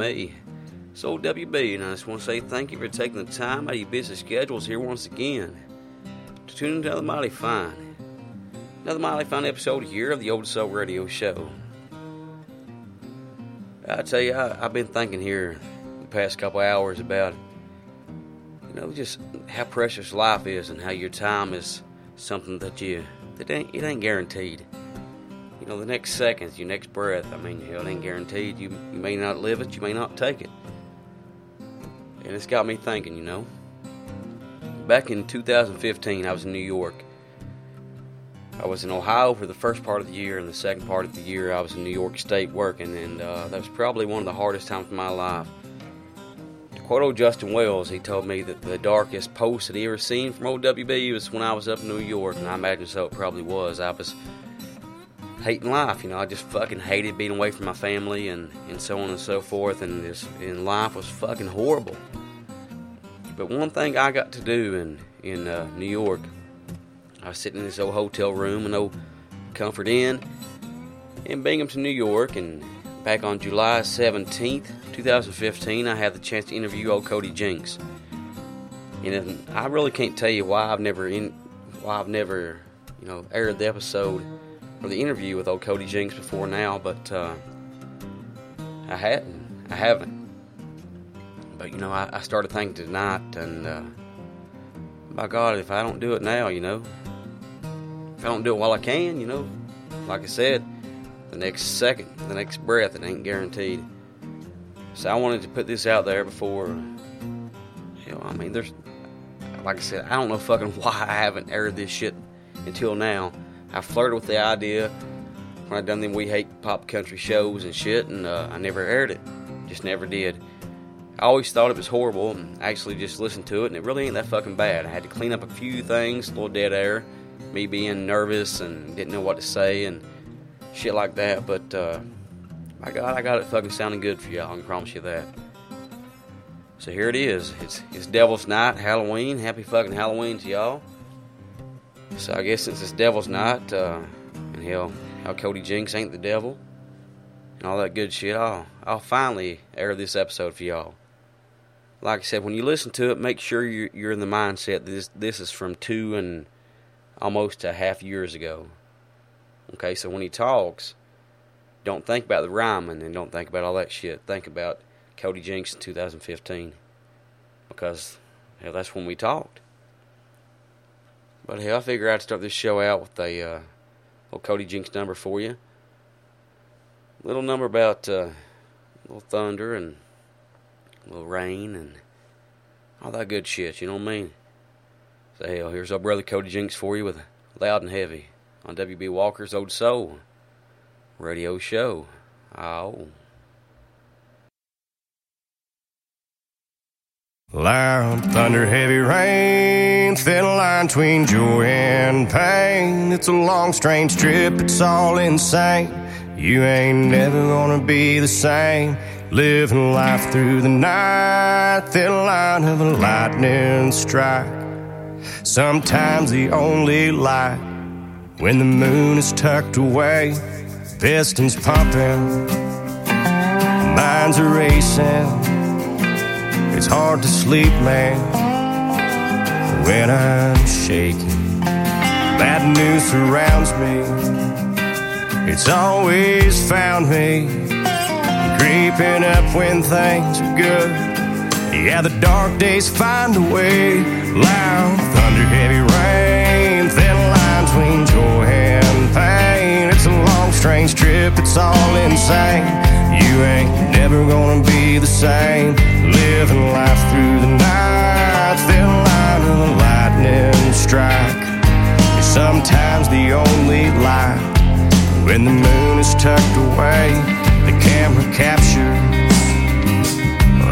Me, it's old WB, and I just want to say thank you for taking the time out of your busy schedules here once again to tune into another mighty fine, another mighty fine episode here of the Old Soul Radio Show. I tell you, I, I've been thinking here the past couple hours about, you know, just how precious life is and how your time is something that you that ain't it ain't guaranteed. You know, the next seconds, your next breath. I mean, hell, it ain't guaranteed. You you may not live it, you may not take it. And it's got me thinking. You know, back in 2015, I was in New York. I was in Ohio for the first part of the year, and the second part of the year, I was in New York State working, and uh, that was probably one of the hardest times of my life. To quote old Justin Wells, he told me that the darkest post that he ever seen from old was when I was up in New York, and I imagine so it probably was. I was hating life, you know. I just fucking hated being away from my family and, and so on and so forth, and this and life was fucking horrible. But one thing I got to do in in uh, New York, I was sitting in this old hotel room, an old Comfort Inn in Binghamton, New York, and back on July 17th, 2015, I had the chance to interview old Cody Jinks. And I really can't tell you why I've never in why I've never, you know, aired the episode or the interview with old Cody Jinks before now, but uh, I hadn't. I haven't. But you know, I, I started thinking tonight, and uh, by God, if I don't do it now, you know, if I don't do it while I can, you know, like I said, the next second, the next breath, it ain't guaranteed. So I wanted to put this out there before. You know, I mean, there's, like I said, I don't know fucking why I haven't aired this shit until now. I flirted with the idea when I done them We Hate Pop Country shows and shit, and uh, I never aired it. Just never did. I always thought it was horrible, and actually just listened to it, and it really ain't that fucking bad. I had to clean up a few things, a little dead air, me being nervous and didn't know what to say, and shit like that. But uh, my God, I got it fucking sounding good for y'all. I can promise you that. So here it is. It's it's Devil's Night, Halloween. Happy fucking Halloween to y'all. So I guess since it's Devil's Night, uh, and hell, how Cody Jinks ain't the devil, and all that good shit, I'll I'll finally air this episode for y'all. Like I said, when you listen to it, make sure you're, you're in the mindset that this this is from two and almost a half years ago. Okay, so when he talks, don't think about the rhyming and don't think about all that shit. Think about Cody Jinks in 2015 because hell, that's when we talked. But hell, I figure I'd start this show out with a uh, little Cody Jinks number for you. Little number about uh, little thunder and little rain and all that good shit. You know what I mean? So hell, here's our brother Cody Jinks for you with loud and heavy on WB Walker's Old Soul radio show. Oh. Loud thunder, heavy rain, thin line between joy and pain. It's a long, strange trip, it's all insane. You ain't never gonna be the same. Living life through the night, thin line of a lightning strike. Sometimes the only light when the moon is tucked away, pistons pumping, minds are racing. It's hard to sleep, man, when I'm shaking. Bad news surrounds me. It's always found me creeping up when things are good. Yeah, the dark days find a way. Loud thunder, heavy rain, strange trip. It's all insane. You ain't never gonna be the same. Living life through the night, thin line of the lightning strike. Sometimes the only light when the moon is tucked away. The camera captures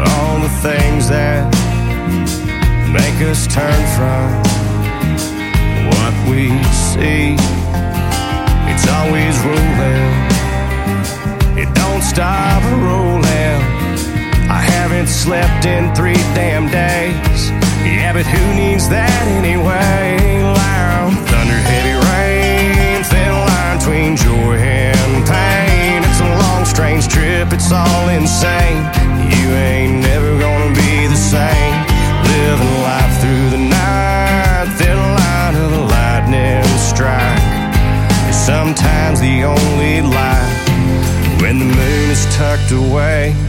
all the things that make us turn from what we see. It's always rolling, it don't stop rolling. I haven't slept in three damn days. Yeah, but who needs that anyway? Loud thunder, heavy rain, thin line between joy and pain. It's a long, strange trip, it's all insane. Tucked away.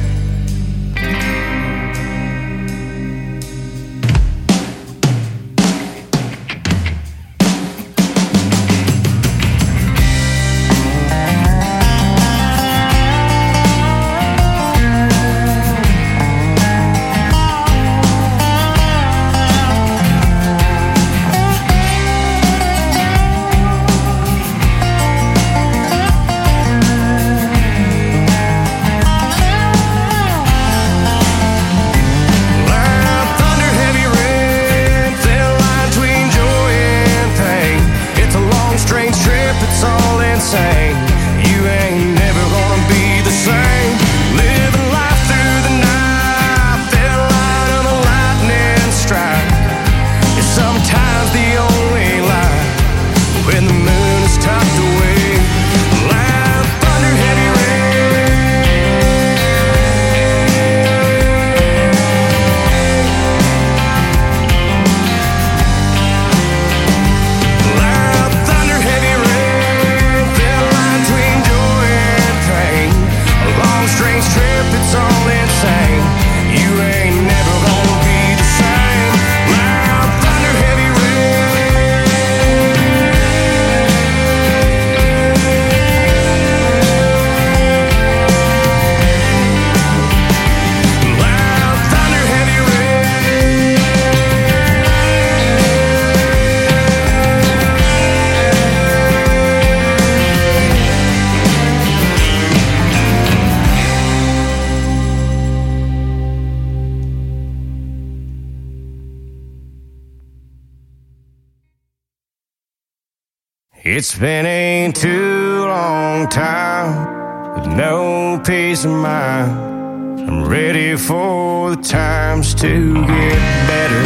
It's been a too long time with no peace of mind. I'm ready for the times to get better.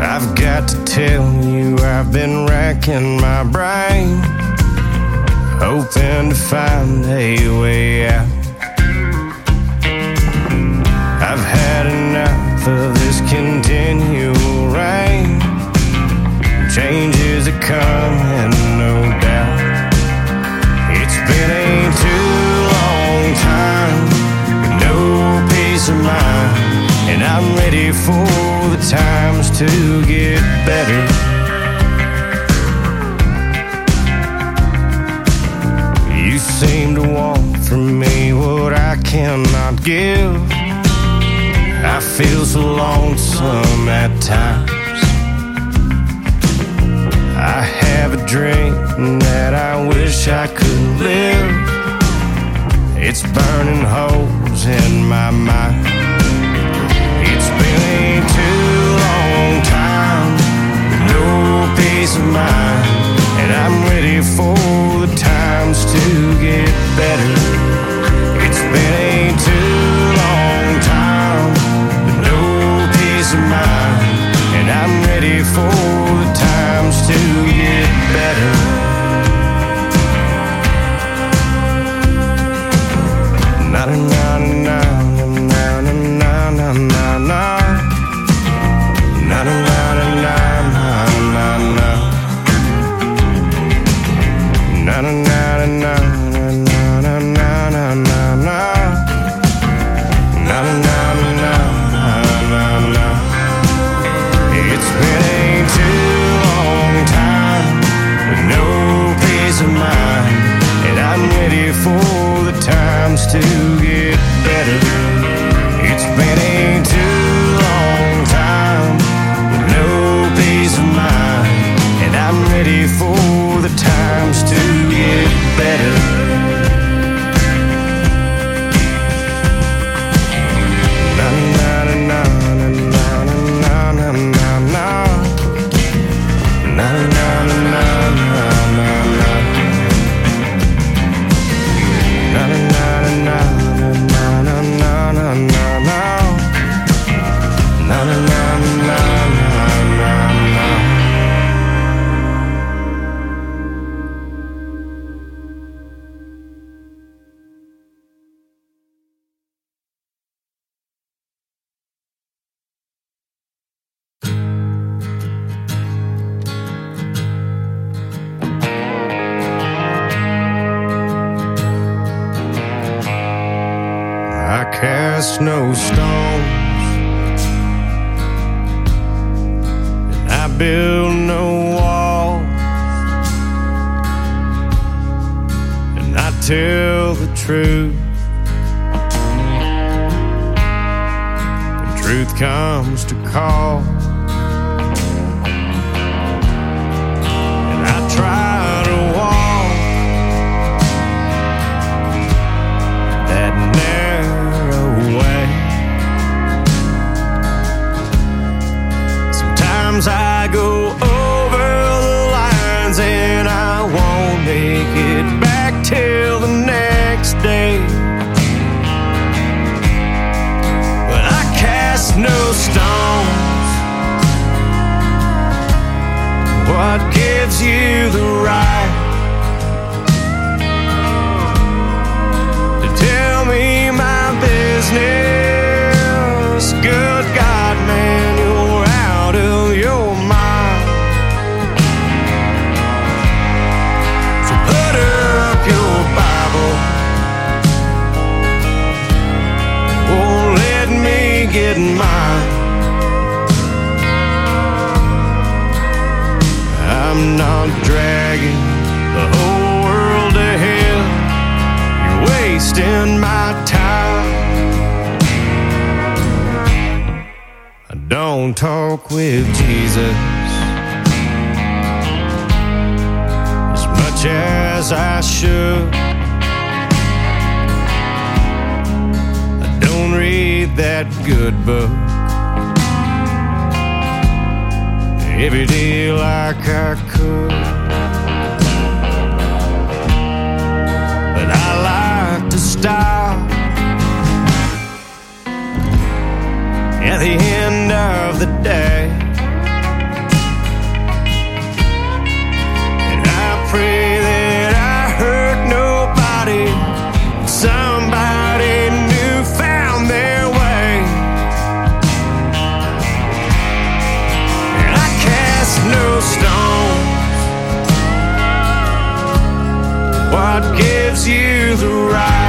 I've got to tell you, I've been racking my brain, hoping to find a way out. I've had enough of this continual rain. Changes are coming, no doubt. It's been a too long time no peace of mind, and I'm ready for the times to get better. You seem to want from me what I cannot give. I feel so lonesome at times. I have a dream that I wish I could live. It's burning holes in my mind. It's been too long time no peace of mind, and I'm ready for the times to get better. It's been too ready for the times to get better. Na na na na na na na na na na na na na na na na na na na na getting mine. I'm not dragging the whole world to hell. You're wasting my time. I don't talk with Jesus as much as I should. read that good book. Every day like I could. But I like to stop at the end of the day gives you the right.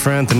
Was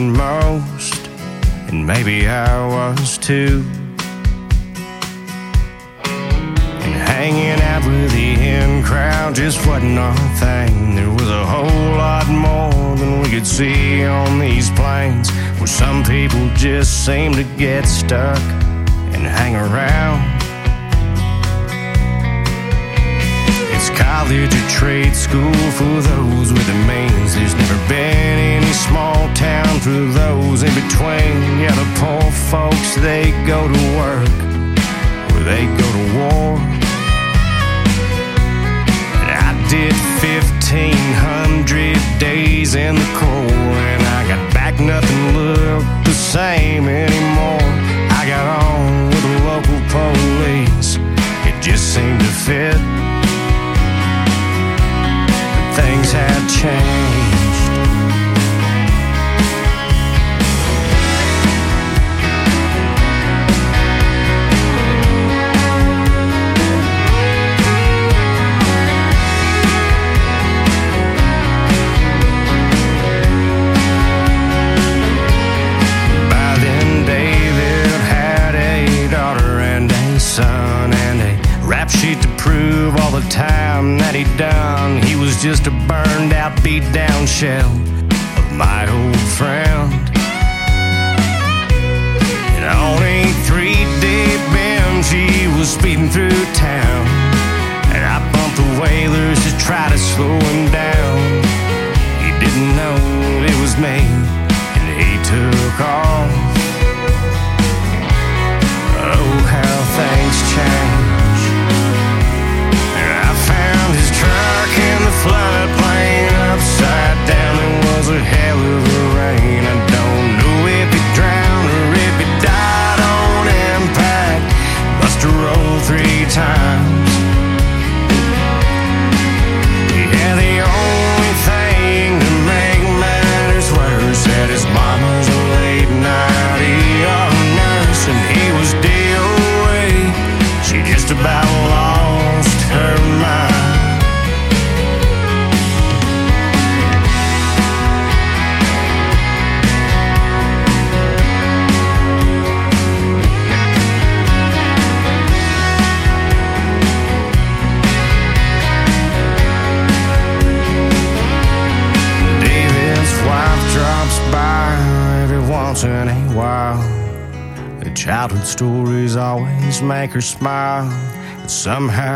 make her smile. But somehow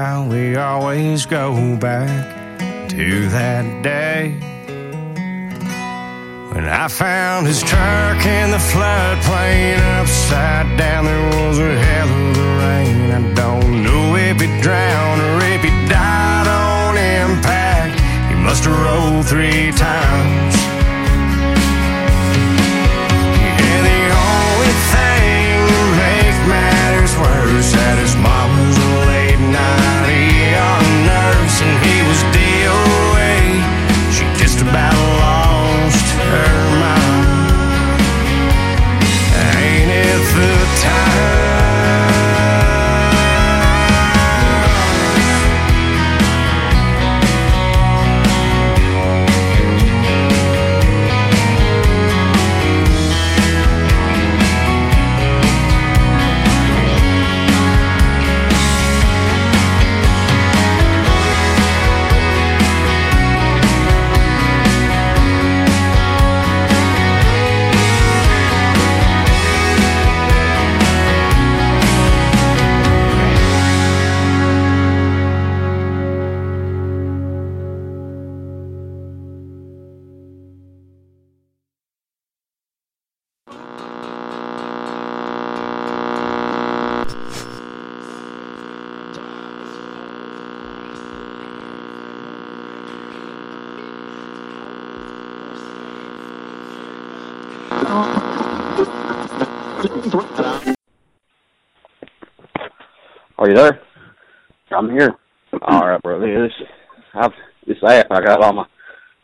I got on my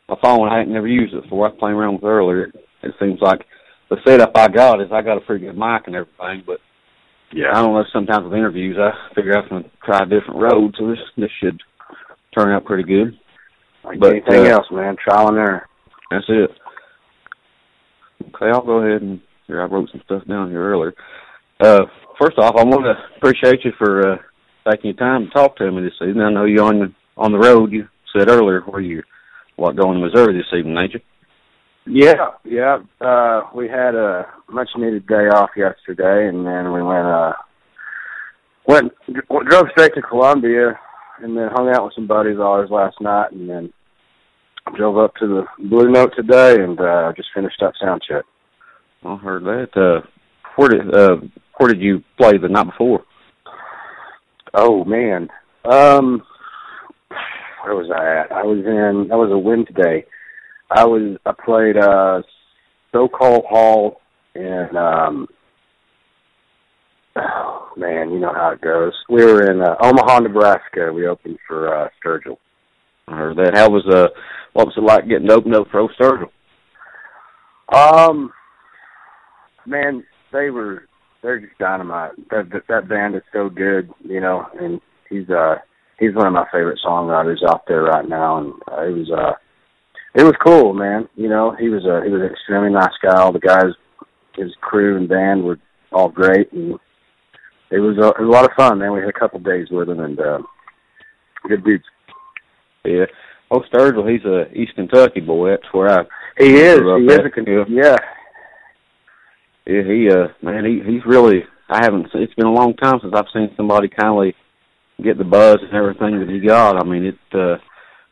my phone. I ain't never used it before. I was playing around with it earlier. It seems like the setup I got is I got a pretty good mic and everything, but yeah, I don't know. Sometimes with interviews, I figure I'm to try a different road, so this this should turn out pretty good. Like But, anything uh, else, man, trial and error. That's it. Okay, I'll go ahead and here. I wrote some stuff down here earlier. Uh, first off, I want to appreciate you for uh, taking your time to talk to me this evening. I know you're on the on the road. You said earlier where you what going to Missouri this evening, ain't you? Yeah, yeah. Uh, we had a much needed day off yesterday, and then we went uh went dr- drove straight to Columbia, and then hung out with some buddies of ours last night, and then drove up to the Blue Note today, and uh just finished up sound check. I heard that. Uh, where did uh, where did you play the night before? Oh man, um, where was I at? I was in. That was a Wednesday. I was. I played uh, Sokol Hall in. um Oh man, you know how it goes. We were in uh, Omaha, Nebraska. We opened for uh, Sturgill. Heard that. How was uh, what was it like getting opened up for Sturgill? Um, man, they were they're just dynamite. That, that that band is so good, you know, and he's uh he's one of my favorite songwriters out there right now, and uh, it was uh it was cool, man. You know, he was a he was an extremely nice guy. All the guys, his crew and band were all great, and it was a, it was a lot of fun, man. We had a couple days with him, and uh, good dudes. Yeah. Old Sturgill, he's a East Kentucky boy. That's where I He is. He is at. a con- Yeah. yeah. Yeah, he uh man, he he's really I haven't seen, it's been a long time since I've seen somebody kindly get the buzz and everything that he got. I mean it uh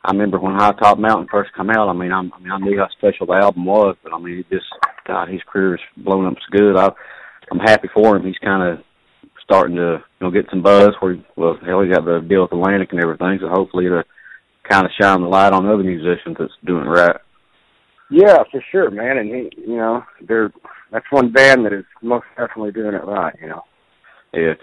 I remember when High Top Mountain first come out, I mean I'm, I mean I knew how special the album was, but I mean it just God, his career's blown up so good. I I'm happy for him. He's kinda starting to, you know, get some buzz where he, well hell he got the deal with Atlantic and everything, so hopefully it'll kinda shine the light on other musicians that's doing it right. Yeah, for sure, man. And he, you know, they're that's one band that is most definitely doing it right. You know. Yeah.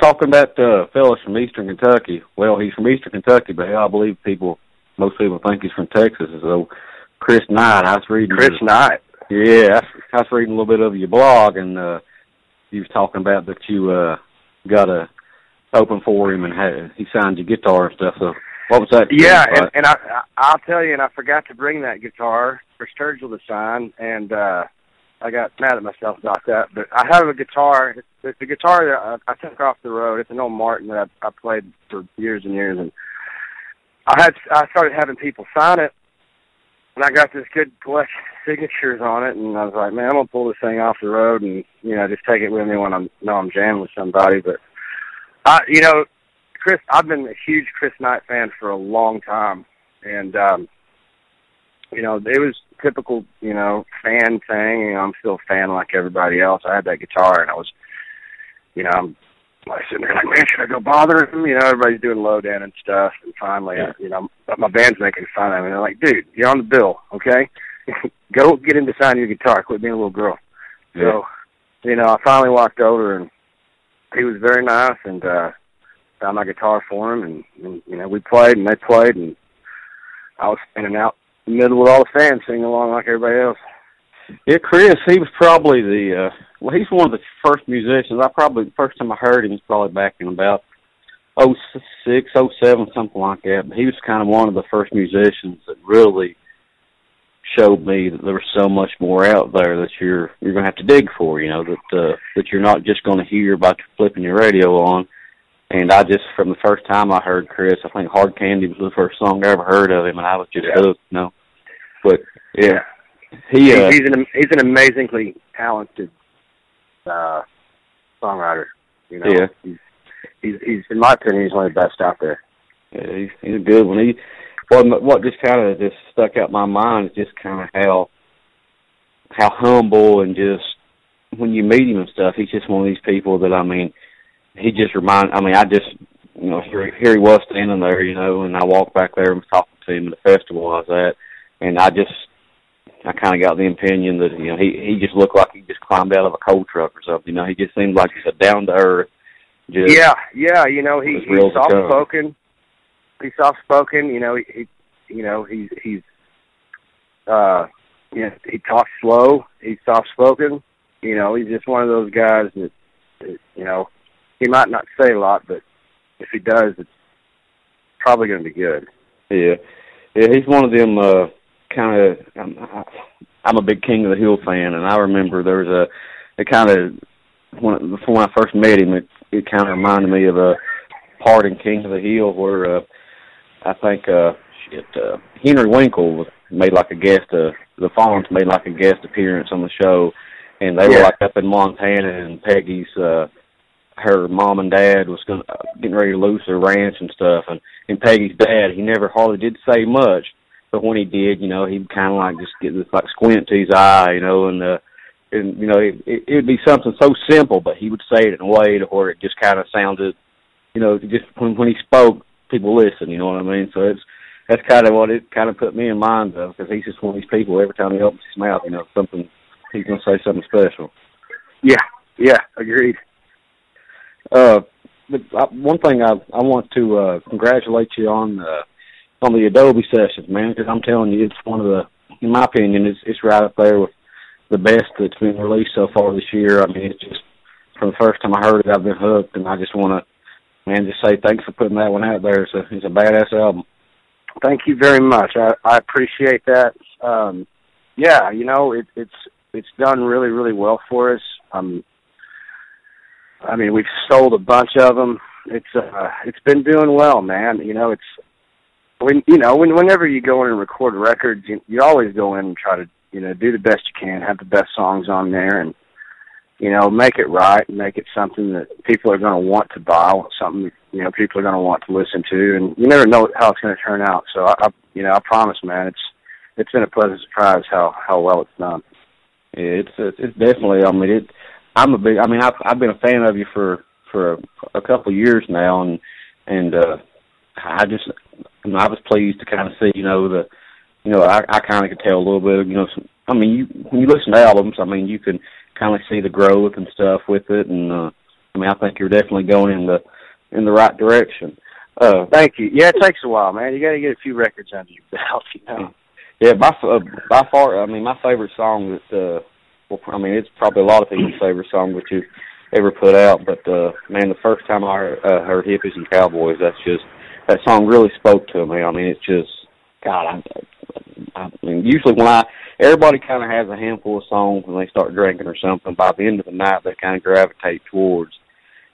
Talking about uh fellas from Eastern Kentucky. Well, he's from Eastern Kentucky, but hell, I believe people most people think he's from Texas. So Chris Knight, I was reading Chris your- Knight. Yeah, I was reading a little bit of your blog and uh you was talking about that you uh got a open for him and had he signed your guitar and stuff. So what was that? Yeah, and, and I, I I'll tell you, and I forgot to bring that guitar for Sturgill to sign, and uh I got mad at myself about that. But I have a guitar. It's, it's a guitar that I, I took off the road. It's an old Martin that I, I played for years and years, and I had I started having people sign it, and I got this good collection of signatures on it, and I was like, man, I'm gonna pull this thing off the road and you know just take it with me when I'm know I'm jamming with somebody. But I, you know, Chris, I've been a huge Chris Knight fan for a long time, and um, you know, it was typical, you know, fan thing. You know, I'm still a fan like everybody else. I had that guitar, and I was, you know, I'm like sitting there like, man, should I go bother him? You know, everybody's doing lowdown and stuff, and finally, I, you know, my band's making fun of me. And they're like, dude, you're on the bill, okay? go get him to sign your guitar. Quit being a little girl. So, you know, I finally walked over, and he was very nice, and uh found my guitar for him, and, and you know, we played and they played, and I was standing out the middle with all the fans singing along like everybody else. Yeah, Chris, he was probably the uh well he's one of the first musicians. I probably the first time I heard him was probably back in about oh six, oh seven, something like that. But he was kind of one of the first musicians that really showed me that there was so much more out there that you're you're gonna have to dig for, you know, that uh that you're not just gonna hear by flipping your radio on. And I just from the first time I heard Chris, I think Hard Candy was the first song I ever heard of him and I was just Yeah. hooked, you know. But yeah. He uh he's, an he's an amazingly talented uh songwriter. You know, Yeah. he's, he's he's in my opinion he's one of the best out there. Yeah, he's, he's a good one. He what what just kind of just stuck out my mind is just kind of how how humble and just when you meet him and stuff, he's just one of these people that I mean, he just remind. I mean, I just you know here here he was standing there, you know, and I walked back there and was talking to him at the festival I was at, and I just I kind of got the opinion that you know he he just looked like he just climbed out of a coal truck or something. You know, he just seemed like he's a down to earth. Just, Yeah, yeah, you know, he he's soft spoken. He's soft spoken, you know, he, he you know, he's he's uh you know, he talks slow, he's soft spoken. You know, he's just one of those guys that you know, he might not say a lot, but if he does, it's probably going to be good. Yeah, yeah, he's one of them uh, kind of. I'm, I'm a big King of the Hill fan, and I remember there was a, a kind of when before when I first met him, it it kind of reminded me of a part in King of the Hill where uh, I think uh, shit uh, Henry Winkler was made like a guest. Uh, the Fonz made like a guest appearance on the show, and they Yeah. were like up in Montana, and Peggy's. uh her mom and dad was gonna, uh, getting ready to lose their ranch and stuff, and and Peggy's dad, he never hardly did say much, but when he did, you know, he'd kind of like just get this like squint to his eye, you know, and uh, and you know, it, it it would be something so simple, but he would say it in a way to where it just kind of sounded, you know, just when when he spoke, people listened, you know what I mean? So it's that's kind of what it kind of put me in mind of, because he's just one of these people. Every time he opens his mouth, you know, something he's gonna say something special. Yeah, yeah, agreed. Uh, but uh, one thing I I want to uh, congratulate you on uh, on the Adobe sessions, man, because I'm telling you, it's one of the, in my opinion, it's it's right up there with the best that's been released so far this year. I mean, it's just from the first time I heard it, I've been hooked, and I just want to, man, just say thanks for putting that one out there. It's a it's a badass album. Thank you very much. I, I appreciate that. Um, yeah, you know, it, it's it's done really really well for us. Um, I mean, we've sold a bunch of them. It's uh, it's been doing well, man. You know, it's when you know when whenever you go in and record records, you, you always go in and try to you know do the best you can, have the best songs on there, and you know make it right make it something that people are going to want to buy, something you know people are going to want to listen to, and you never know how it's going to turn out. So I, I you know I promise, man, it's it's been a pleasant surprise how how well it's done. Yeah, it's it's, it's definitely. I mean, it. I'm a big. I mean, I've I've been a fan of you for for a, a couple of years now, and and uh I just you know, I was pleased to kind of see you know the you know I I kind of could tell a little bit. of You know, some, I mean, you when you listen to albums, I mean, you can kind of see the growth and stuff with it, and uh I mean, I think you're definitely going in the in the right direction. Uh, Thank you. Yeah, it takes a while, man. You got to get a few records under your belt, you know. Yeah, by uh, by far, I mean my favorite song that uh well I mean it's probably a lot of people's favorite song that you've ever put out, but uh man the first time I uh, heard Hippies and Cowboys, that's just that song really spoke to me. I mean it's just God, I, I mean usually when I everybody kind of has a handful of songs when they start drinking or something. By the end of the night, they kind of gravitate towards,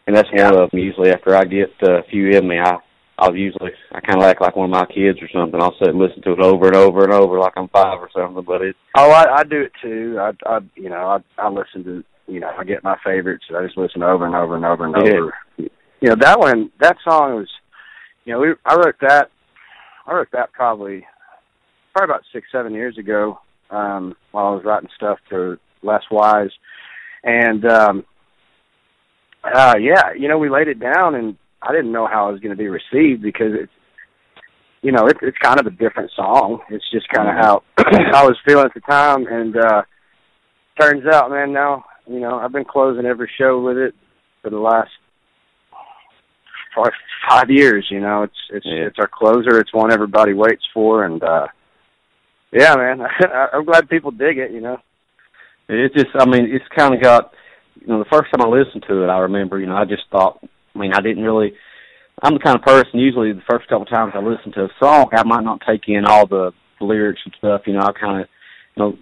and that's one of them. Usually after I get uh, a few in me, I I'll usually I kind of act like one of my kids or something. I'll sit and listen to it over and over and over like I'm five or something. But it Oh, I, I do it too. I, I, you know, I, I listen to, you know, I get my favorites. I just listen over and over and over and Yeah. over. You know, that one, that song was, you know, we, I wrote that, I wrote that probably, probably about six, seven years ago, um, while I was writing stuff for Less Wise, and um, uh, yeah, you know, we laid it down, and I didn't know how it was going to be received because it's, you know, it's it's kind of a different song. It's just kind of how I was feeling at the time, and uh turns out, man, now you know I've been closing every show with it for the last five, five years. You know, it's it's Yeah. it's our closer. It's one everybody waits for, and uh yeah, man, I'm glad people dig it. You know. It's just, I mean, it's kind of got, you know, the first time I listened to it, I remember, you know, I just thought, I mean, I didn't really, I'm the kind of person, usually the first couple times I listen to a song, I might not take in all the lyrics and stuff, you know, I kind of, you know,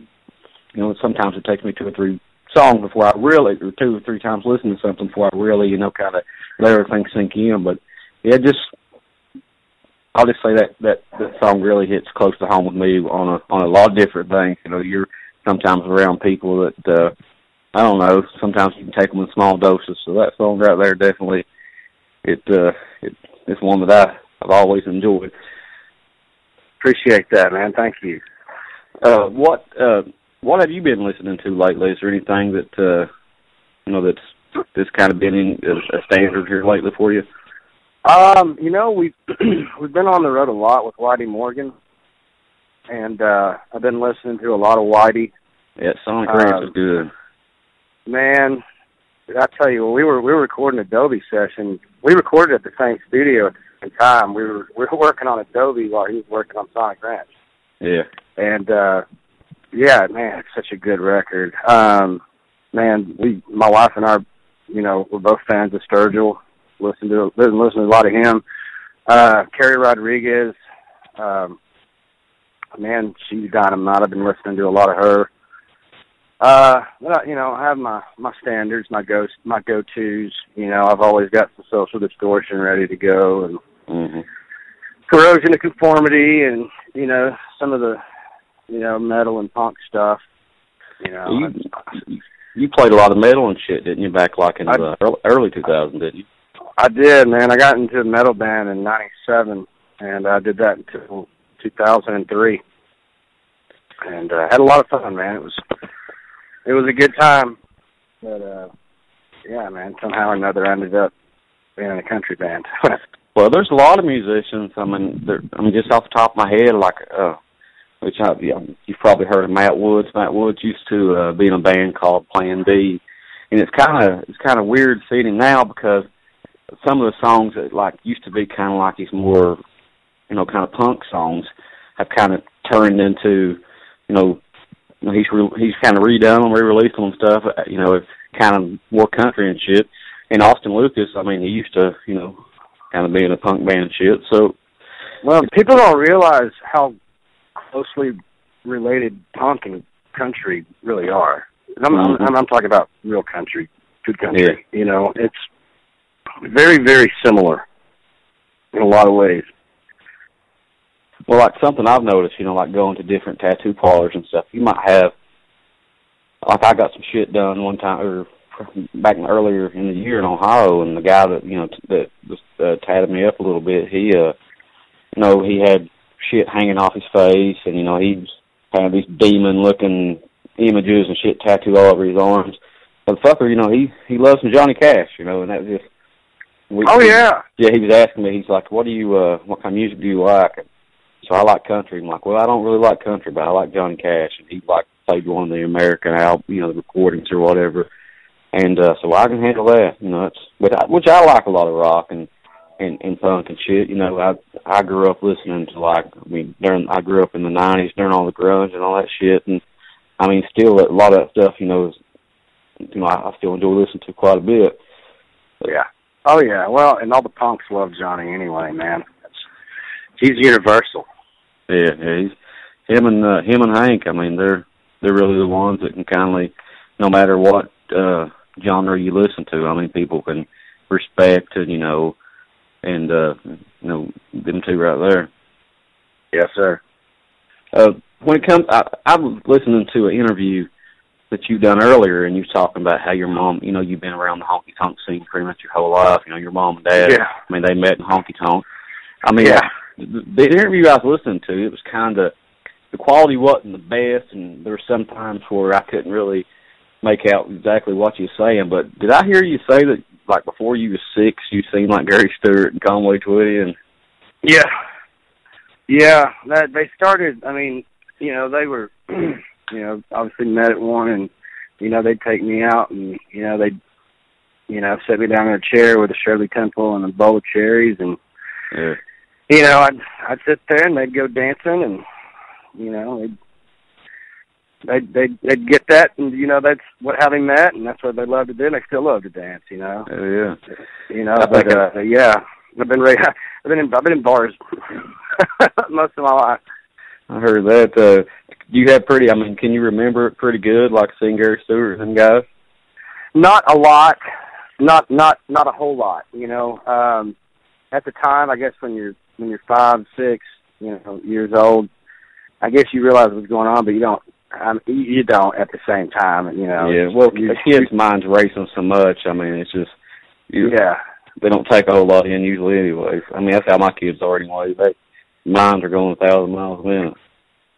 you know, sometimes it takes me two or three songs before I really, or two or three times listen to something before I really, you know, kind of let everything sink in, but yeah, just, I'll just say that, that, that song really hits close to home with me on a, on a lot of different things, you know, you're, sometimes around people that uh I don't know, sometimes you can take them in small doses. So that song right there definitely it uh it it's one that I I've always enjoyed. Appreciate that, man. Thank you. Uh what uh what have you been listening to lately? Is there anything that uh you know that's that's kind of been in a, a standard here lately for you? Um, you know, we've we've been on the road a lot with Whitey Morgan, and uh I've been listening to a lot of Whitey. Yeah, Sonic Ranch Um, is good. Man, I tell you, we were we were recording Adobe session. We recorded at the same studio at the same time. We were we were working on Adobe while he was working on Sonic Ranch, Yeah. and uh yeah, man, it's such a good record. Um, man, we my wife and I you know, we're both fans of Sturgill. Listen to listen, listen to a lot of him. Uh, Carrie Rodriguez, um, man, she's dynamite. I've been listening to a lot of her. Uh, but, you know, I have my my standards, my go my go tos. You know, I've always got some social distortion ready to go, and hmm corrosion of conformity, and you know, some of the you know metal and punk stuff. You know, you you played a lot of metal and shit, didn't you? Back like in I- the early, early 2000s, didn't you? I did, man. I got into a metal band in '97, and I did that until 2003, and uh, had a lot of fun, man. It was it was a good time, but uh, yeah, man. Somehow or another, I ended up being in a country band. Well, there's a lot of musicians. I mean, there, I mean, just off the top of my head, like, uh, which I, yeah, you've probably heard of Matt Woods. Matt Woods used to uh, be in a band called Plan B, and it's kind of it's kind of weird seeing him now because some of the songs that like used to be kind of like these more, you know, kind of punk songs have kind of turned into, you know, you know he's re- he's kind of redone them, re-released them and stuff. uh, You know, kind of more country and shit. And Austin Lucas, I mean, he used to, you know, kind of be in a punk band and shit. So well, people don't realize how closely related punk and country really are. I'm, Mhm. I'm, I'm talking about real country, good country. You know, it's very, very similar in a lot of ways. Well, like something I've noticed, you know, like going to different tattoo parlors and stuff. You might have, like, I got some shit done one time, or back in, earlier in the year in Ohio, and the guy that you know t- that was uh, tatted me up a little bit, he, uh, you know, he had shit hanging off his face, and you know, he had these demon-looking images and shit tattooed all over his arms. But the fucker, you know, he he loves some Johnny Cash, you know, and that was just. We, Oh yeah, yeah, he was asking me. He's like, "What do you? uh What kind of music do you like?" And so I like country. I'm like, "Well, I don't really like country, but I like Johnny Cash." And he like played one of the American album, you know, the recordings or whatever. And uh so I can handle that. You know, it's but I, which I like a lot of rock and and and punk and shit. You know, I I grew up listening to like I mean, during I grew up in the '90s during all the grunge and all that shit. And I mean, still a lot of that stuff. You know, is, you know, I, I still enjoy listening to quite a bit. yeah. Oh yeah. Well, and all the punks love Johnny anyway, man. He's universal. Yeah, yeah, he's him and uh, him and Hank. I mean, they're they're really the ones that can kindly, no matter what uh genre you listen to. I mean, people can respect and you know, and uh you know them two right there. Yes, sir. Uh, when it comes, I, I was listening to an interview that you done earlier, and you was talking about how your mom, you know, you've been around the honky tonk scene pretty much your whole life. You know, your mom and dad. Yeah. I mean, they met in honky tonk. I mean, Yeah. the, the interview I was listening to, it was kind of the quality wasn't the best, and there were some times where I couldn't really make out exactly what you were saying. But did I hear you say that, like before you was six, you seemed like Gary Stewart and Conway Twitty, and Yeah. Yeah, that they started. I mean, you know, they were, you know, obviously met at one, and you know, they'd take me out, and you know, they'd, you know, set me down in a chair with a Shirley Temple and a bowl of cherries, and uh, you know, I'd I'd sit there, and they'd go dancing, and you know, they'd they'd they'd, they'd get that, and you know, that's what how they met, and that's what they love to do. And they still love to dance, you know. uh, yeah. You know, I but uh, yeah, I've been re- I've been in I've been in bars most of my life. I heard that. Uh, you have pretty. I mean, can you remember it pretty good? Like seeing Gary Stewart and them guys. Not a lot, not not not a whole lot. You know, um, at the time, I guess when you're when you're five, six, you know, years old, I guess you realize what's going on, but you don't. Um, you, you don't at the same time. You know. yeah. Well, you, a kid's mind's racing so much. I mean, it's just you, yeah. They don't take a whole lot in usually, anyway. I mean, that's how my kids are anyway. They minds are going a thousand miles a minute.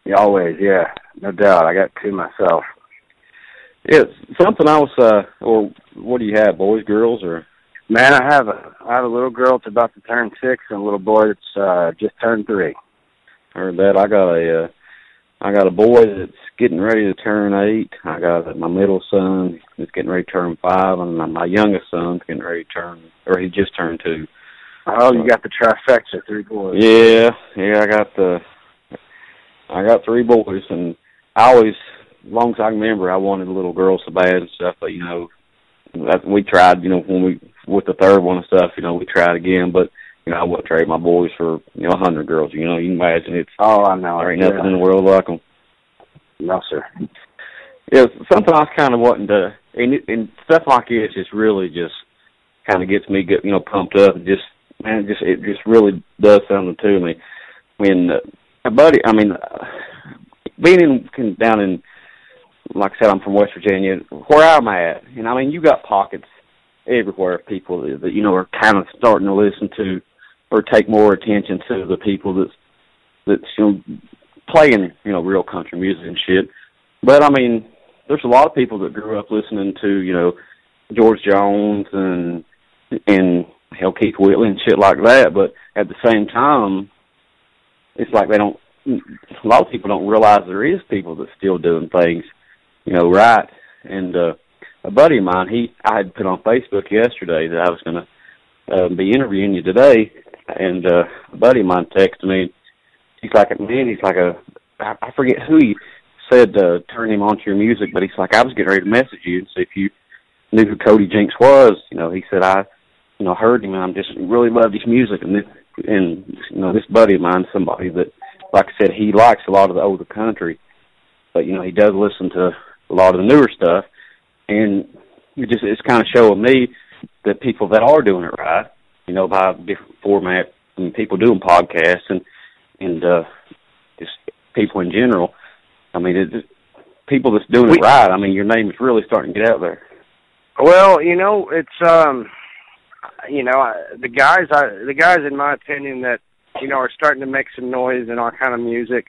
Yeah, Always, yeah, no doubt. I got two myself. Yeah, something else. Uh, or what do you have, boys, girls, or? Man, I have a I have a little girl that's about to turn six, and a little boy that's uh just turned three. Heard that. I got a, uh, I got a boy that's getting ready to turn eight. I got my middle son that's getting ready to turn five, and my youngest son's getting ready to turn, or he just turned two. Oh, you got the trifecta, three boys. Yeah, yeah. I got the, I got three boys, and I always, as long as I can remember, I wanted a little girl so bad and stuff. But you know, we tried, you know, when we with the third one and stuff, you know, we tried again, but you know, I wouldn't trade my boys for you know a hundred girls. You know, you can imagine it's Oh, I know. there ain't yeah. nothing in the world like them. No, sir. Yeah, something I was kind of wanting to, and, and stuff like this just really just kind of gets me, get, you know, pumped up. And just man, it just it just really does something to me. When uh, a buddy, I mean, uh, being in can- down in, like I said, I'm from West Virginia, where I'm at, and I mean, you got pockets everywhere of people that, that you know are kind of starting to listen to or take more attention to the people that's that's you know playing you know real country music and shit. But I mean, there's a lot of people that grew up listening to you know George Jones and and hell Keith Whitley and shit like that. But at the same time, it's like they don't. A lot of people don't realize there is people that's still doing things, you know, right. And uh, a buddy of mine, he I had put on Facebook yesterday that I was going to uh, be interviewing you today, and uh, a buddy of mine texted me. He's like, man, he's like a, I I forget who he said uh, turn him on to your music, but he's like, I was getting ready to message you and see if you knew who Cody Jinks was. You know, he said I, you know, heard him and I'm just really loved his music and this, and you know, this buddy of mine, somebody that, like I said, he likes a lot of the older country, but you know, he does listen to a lot of the newer stuff, and it just it's kind of showing me that people that are doing it right, you know, by different format and people doing podcasts and and uh just people in general. I mean, it, people that's doing We- it right. I mean, your name is really starting to get out there. Well, you know, it's um, you know, I, the guys, I, the guys, in my opinion, that you know are starting to make some noise in our kind of music.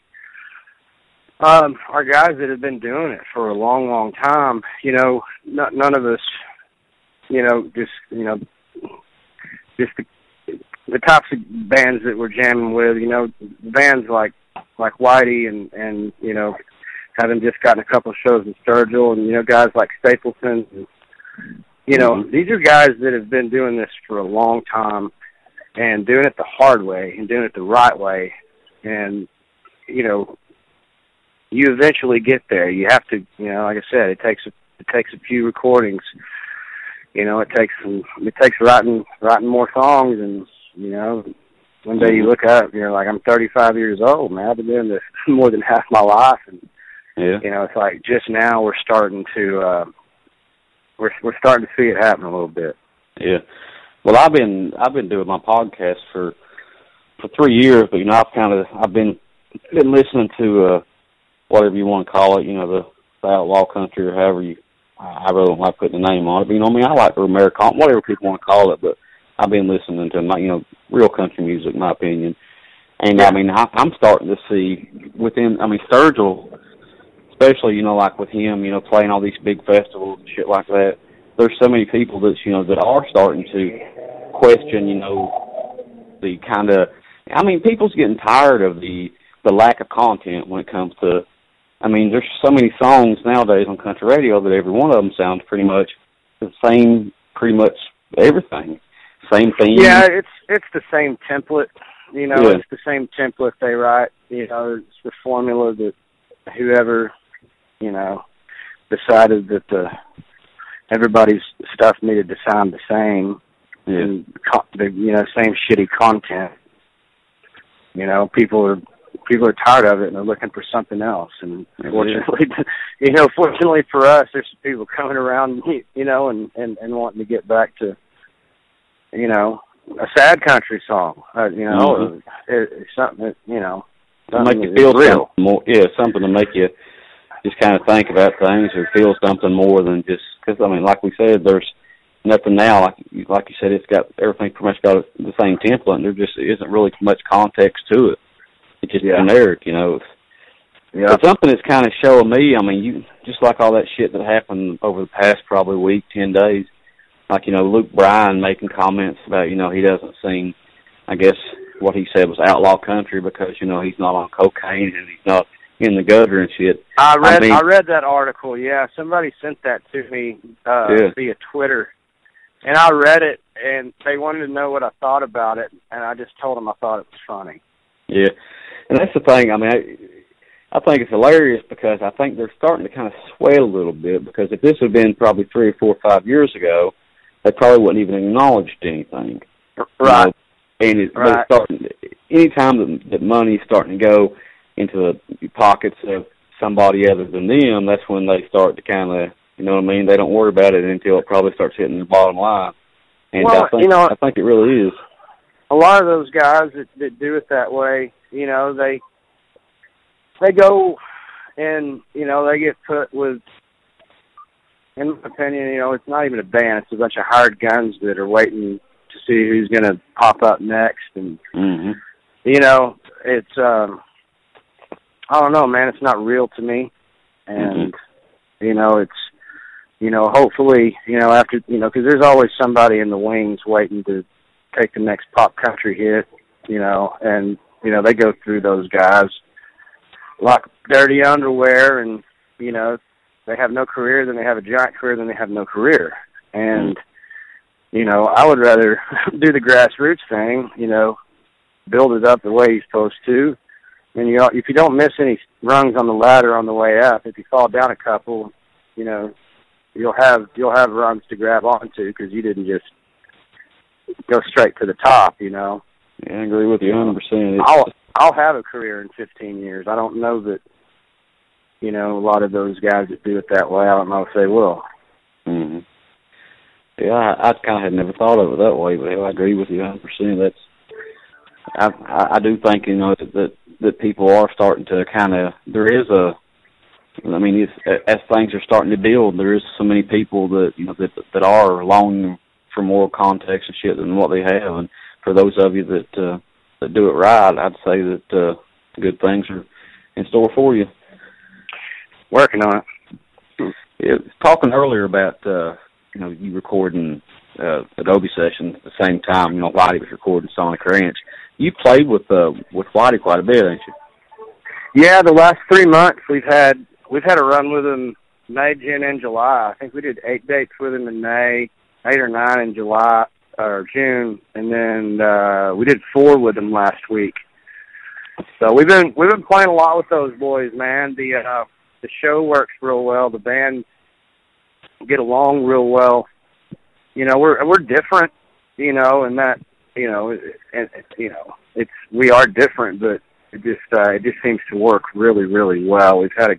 Um, are guys that have been doing it for a long, long time. You know, n- none of us, you know, just you know, just the, the types of bands that we're jamming with. You know, bands like like Whitey and and you know, having just gotten a couple of shows in Sturgill, and you know, guys like Stapleton. And, you know, Mhm. these are guys that have been doing this for a long time and doing it the hard way and doing it the right way. And, you know, you eventually get there. You have to, you know, like I said, it takes a, it takes a few recordings. You know, it takes some, it takes writing writing more songs, and you know, one day you look up, and you're like, I'm 35 years old, man. I've been doing this more than half my life, and Yeah. you know, it's like just now we're starting to uh we're we're starting to see it happen a little bit. Yeah. Well, I've been I've been doing my podcast for for three years, but you know I've kind of I've been been listening to uh whatever you want to call it, you know the, the outlaw country or however you. I really don't like putting a name on it, but you know I mean I like the Americana, whatever people want to call it, but I've been listening to my you know real country music, in my opinion. And I mean I, I'm starting to see within I mean Sturgill, especially you know like with him, you know playing all these big festivals and shit like that there's so many people that you know that are starting to question, you know, the kind of. I mean, people's getting tired of the the lack of content when it comes to. I mean, there's so many songs nowadays on country radio that every one of them sounds pretty much the same, pretty much everything, same thing. Yeah, it's it's the same template. You know, Yeah. it's the same template they write. You know, it's the formula that whoever, you know, decided that the everybody's stuff needed to sound the same yeah, and co- the you know same shitty content. You know, people are people are tired of it and they're looking for something else. And Yeah. fortunately, you know, fortunately for us, there's people coming around, you know, and and and wanting to get back to, you know, a sad country song. Uh, you know, Mhm. it, it's something that you know, to make you feel real. more. Yeah, something to make you just kind of think about things or feel something more than just because I mean, like we said, there's nothing now. Like like you said, it's got everything pretty much got the same template. And there just isn't really much context to it. It's just Yeah. generic, you know. Yeah, But something that's kind of showing me. I mean, you just like all that shit that happened over the past probably week, ten days. Like you know, Luke Bryan making comments about you know he doesn't sing. I guess what he said was outlaw country because you know he's not on cocaine and he's not in the gutter and shit. I read mean- I read that article. Yeah, somebody sent that to me uh Yeah. via Twitter, and I read it, and they wanted to know what I thought about it, and I just told them I thought it was funny. Yeah, and that's the thing. I mean, I, I think it's hilarious because I think they're starting to kind of sway a little bit. Because if this had been probably three or four or five years ago, they probably wouldn't even acknowledged anything. Right. You know, and it's, Right. it's starting. Anytime that, that money's starting to go into the pockets of somebody other than them, that's when they start to kind of, you know what I mean? They don't worry about it until it probably starts hitting the bottom line. And Well, I think, you know- I think it really is. a lot of those guys that, that do it that way, you know, they they go and you know they get put with. In my opinion, you know, it's not even a band; it's a bunch of hired guns that are waiting to see who's going to pop up next, and hmm you know, it's um, I don't know, man. It's not real to me, and you know, it's you know, hopefully, you know, after you know, because there's always somebody in the wings waiting to take the next pop country hit, you know, and you know they go through those guys. Like dirty underwear, and you know they have no career, then they have a giant career, then they have no career, and you know I would rather do the grassroots thing, you know, build it up the way you're supposed to, and you if you don't miss any rungs on the ladder on the way up, if you fall down a couple, you know you'll have you'll have rungs to grab onto because you didn't just go straight to the top, you know. Yeah, I agree with you 100%. I'll I'll have a career in 15 years. I don't know that, you know, a lot of those guys that do it that way. I don't know if they will. hmm Yeah, I, I kind of had never thought of it that way, but hell, I agree with you 100%. That's, I, I, I do think, you know, that, that, that people are starting to kind of, there is a, I mean, it's, as things are starting to build, there is so many people that, you know, that, that are longing for more context and shit than what they have. And for those of you that, uh, that do it right, I'd say that, uh, good things are in store for you. Working on it. Yeah, talking earlier about uh, you know you recording uh, Adobe session at the same time. You know, Whitey was recording Sonic Ranch. You played with uh, with Whitey quite a bit, ain't you? Yeah, the last three months we've had we've had a run with him May, June, and July. I think we did eight dates with him in May, eight or nine in July or June, and then uh we did four with him last week. So we've been we've been playing a lot with those boys, man. The uh the show works real well. The band get along real well. You know, we're we're different, you know, and that you know, and you know, it's we are different, but it just uh, it just seems to work really really well. We've had a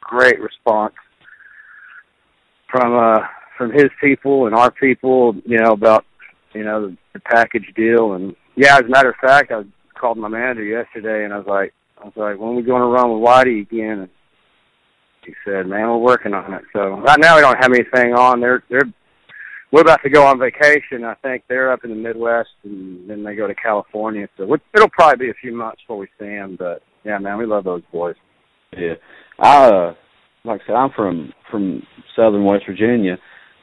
great response from uh from his people and our people, you know, about you know the, the package deal and yeah, as a matter of fact, I called my manager yesterday and I was like I was like, when are we going to run with Whitey again? And he said, man, we're working on it. So right now we don't have anything on. They're they're we're about to go on vacation. I think they're up in the Midwest, and then they go to California. So it'll probably be a few months before we see them. But yeah, man, we love those boys. Yeah, I uh, like I said, I'm from from Southern West Virginia,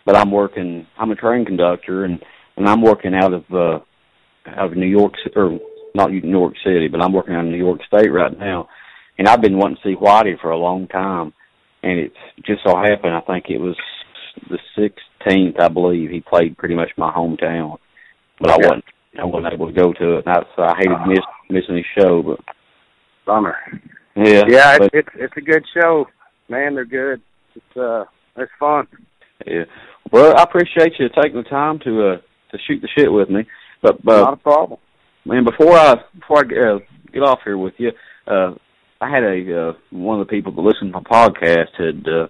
but I'm working. I'm a train conductor, and and I'm working out of uh, out of New York or not New York City, but I'm working out of New York State right now, and I've been wanting to see Whitey for a long time, and it's just so happened. I think it was the 16th, I believe. He played pretty much my hometown, but I wasn't. I wasn't able to go to it. And I, so I hated miss, missing his show, but Bummer. yeah, Yeah, but, it's it's it's a good show, man. They're good. It's uh, it's fun. Yeah. Well, I appreciate you taking the time to uh to shoot the shit with me. But but Not a problem. man, before I before I uh, get off here with you, uh I had a uh one of the people that listened to my podcast had uh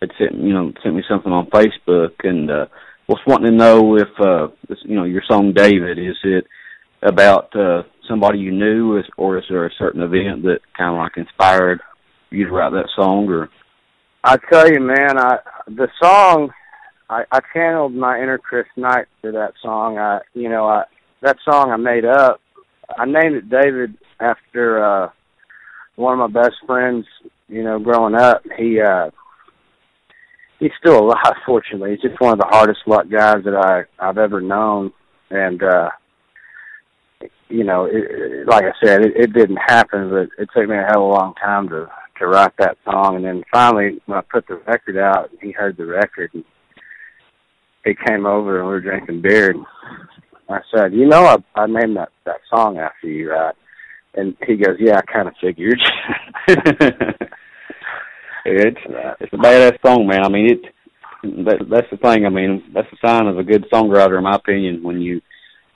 had sent you know sent me something on Facebook and uh was wanting to know if uh this, you know your song David is it about uh somebody you knew is, or is there a certain event that kind of like inspired you to write that song or I tell you, man, I the song I, I channeled my inner Chris Knight for that song. I you know, I that song I made up. I named it David after uh one of my best friends, you know, growing up. He uh he's still alive fortunately. He's just one of the hardest luck guys that I I've ever known and uh you know, it, like I said, it, it didn't happen, but it took me a hell of a long time to to write that song. And then finally, when I put the record out, he heard the record, and he came over and we were drinking beer. And I said, "You know, I I named that that song after you, right?" And he goes, "Yeah, I kind of figured." it's it's a badass song, man. I mean, it that that's the thing. I mean, that's a sign of a good songwriter, in my opinion. When you,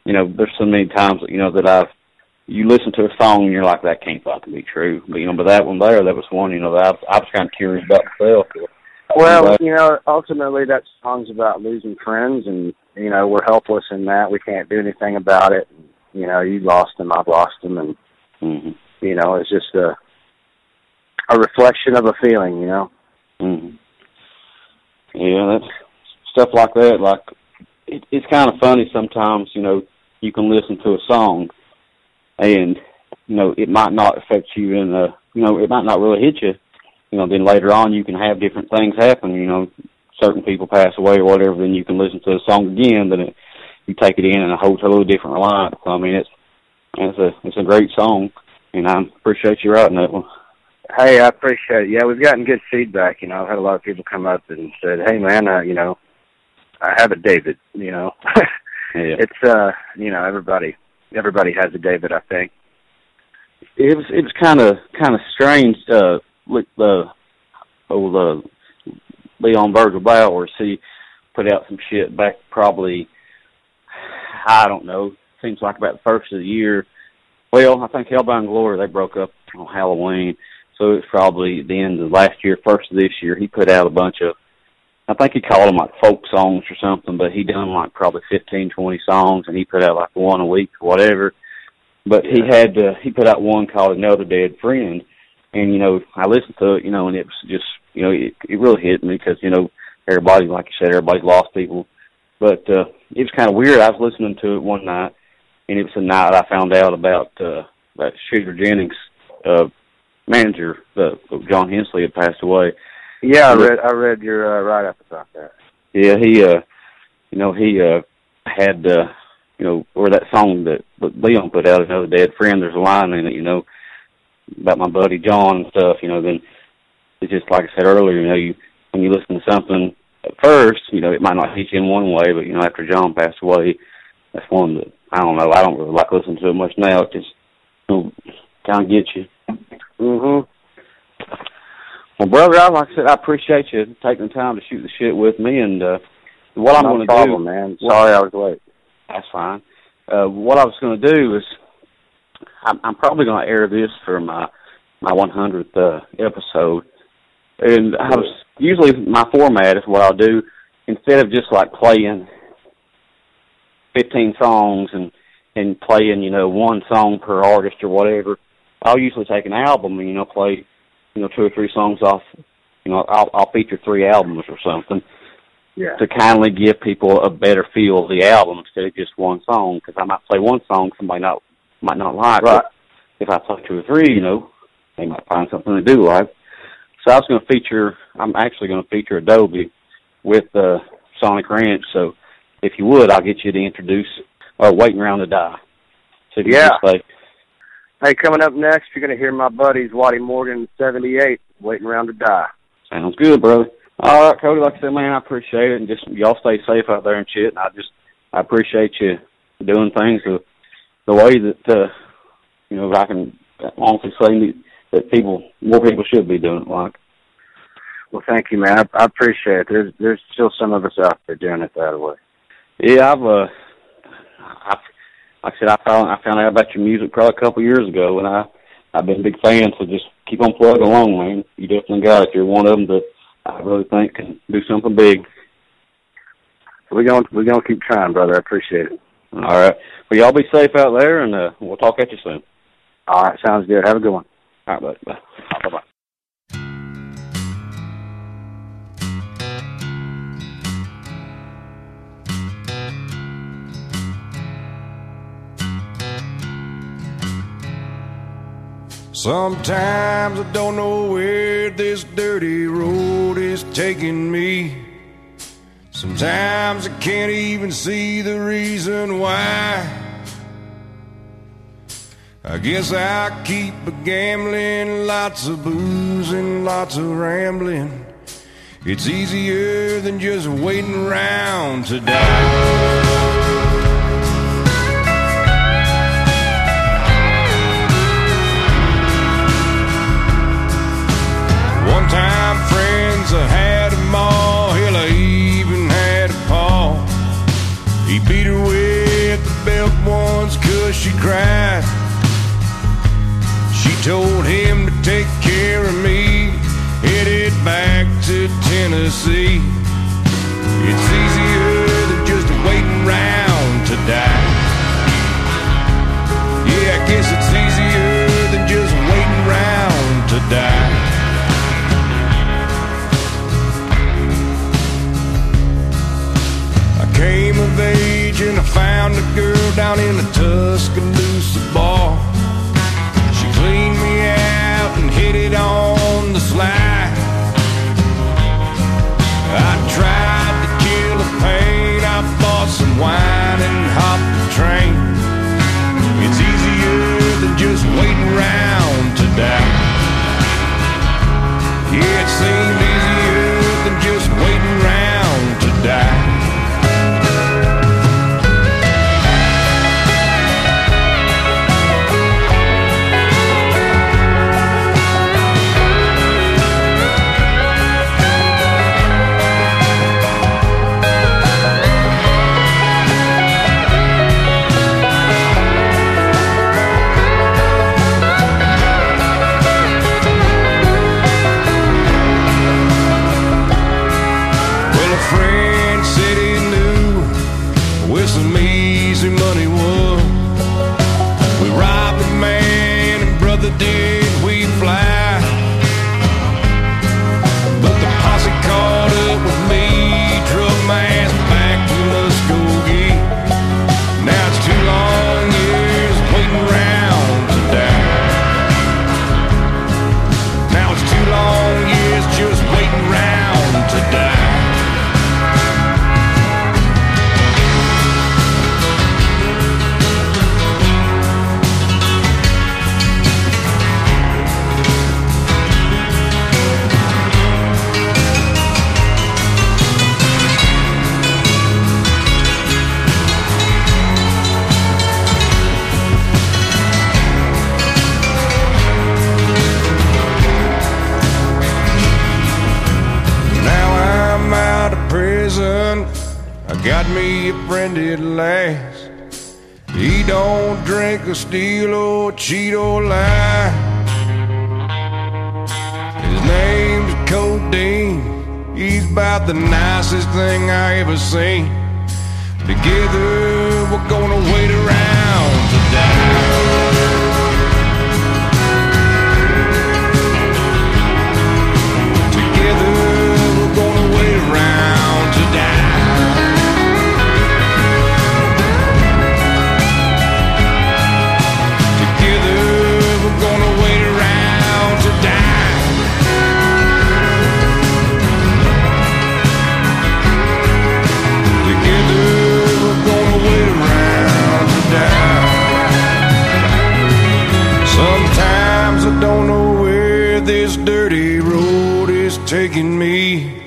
you know, there's so many times you know that I've you listen to a song and you're like, that can't fucking be true. But you know, but that one there, that was one. You know, that I, was, I was kind of curious about myself. Well, but, you know, ultimately that song's about losing friends, and you know we're helpless in that. We can't do anything about it. You know, you lost them, I've lost them, and mm-hmm. you know it's just a a reflection of a feeling. You know. Mm-hmm. Yeah, that's stuff like that. Like it, it's kind of funny sometimes. You know, you can listen to a song, and you know it might not affect you in a. You know, it might not really hit you. You know, then later on you can have different things happen. You know, certain people pass away or whatever. Then you can listen to the song again. Then it, you take it in in a whole totally different light. So I mean, it's it's a it's a great song, and I appreciate you writing that one. Hey, I appreciate it. Yeah, we've gotten good feedback. You know, I've had a lot of people come up and said, "Hey, man, uh, you know, I have a David." You know, yeah. it's uh, you know, everybody everybody has a David. I think it was it was kind of kind of strange. Uh, the old uh, Leon Virgil Bowers, he put out some shit back probably I don't know. Seems like about the first of the year. Well, I think Hellbound Glory they broke up on Halloween so it's probably the end of last year, first of this year. He put out a bunch of, I think he called them like folk songs or something, but he done like probably fifteen, twenty songs, and he put out like one a week or whatever. But he had uh, he put out one called Another Dead Friend, and you know I listened to it, you know, and it was just you know it, it really hit me because you know everybody, like you said, everybody's lost people. But uh, it was kind of weird. I was listening to it one night, and it was the night I found out about uh, that Shooter Jennings uh, manager, uh, John Hensley, had passed away. Yeah, I read I read your uh, write up about that. Yeah, he uh you know, he uh had uh you know, or that song that Leon put out, another dead friend, there's a line in it, you know, about my buddy John and stuff, you know, then it's just like I said earlier, you know, you when you listen to something at first, you know, it might not hit you in one way, but you know, after John passed away, that's one that I don't know, I don't really like listening to it much now. It just you know, kind of gets you. Mhm. Well, brother, I like I said, I appreciate you taking the time to shoot the shit with me, and uh, what I'm going to do, man. Sorry, I was late. That's fine. Uh, what I was going to do is, I'm, I'm probably going to air this for my my 100th uh, episode, and I was usually my format is what I'll do instead of just like playing 15 songs and and playing you know one song per artist or whatever. I'll usually take an album and you know play, you know, two or three songs off. You know, I'll I'll feature three albums or something. Yeah. To kindly give people a better feel of the album instead of just one song, because I might play one song somebody not might not like. Right. If I play two or three, you know, they might find something they do like. So I was going to feature. I'm actually going to feature Adobe with uh, Sonic Ranch. So if you would, I'll get you to introduce uh, "Waiting Around to Die." So Yeah. say, Hey, coming up next, you're going to hear my buddies Whitey Morgan, 78, waiting around to die. Sounds good, brother. All right, Cody. Like I said, man, I appreciate it, and just y'all stay safe out there and shit. And I just I appreciate you doing things the the way that uh, you know I can honestly say that people more people should be doing it. Like, Well, thank you, man. I, I appreciate it. There's there's still some of us out there doing it that way. yeah, I've uh, I like I said, I found I found out about your music probably a couple years ago, and I I've been a big fan. So just keep on plugging along, man. You definitely got it. You're one of them that I really think can do something big. We're gonna we're going to keep trying, brother. I appreciate it. All right. Well, y'all be safe out there, and uh, we'll talk at you soon. All right, sounds good. Have a good one. All right, buddy. Bye. Bye bye. Sometimes I don't know where this dirty road is taking me. Sometimes I can't even see the reason why. I guess I keep a gambling, lots of booze and lots of rambling. It's easier than just waiting around to die. One time friends I had. He beat her with the belt once cause she cried. She told him to take care of me, headed back to Tennessee. It's easier than just waiting around to die. Yeah, I guess it's easier. Found a girl down in the Tuscaloosa bar. She cleaned me out and hit it on the slide. I tried to kill the pain. I bought some wine and hopped the train. It's easier than just waiting around to die. Yeah, it seemed steal or cheat or lie. His name's Codeine. He's about the nicest thing I ever seen. Together we're gonna wait around taking me.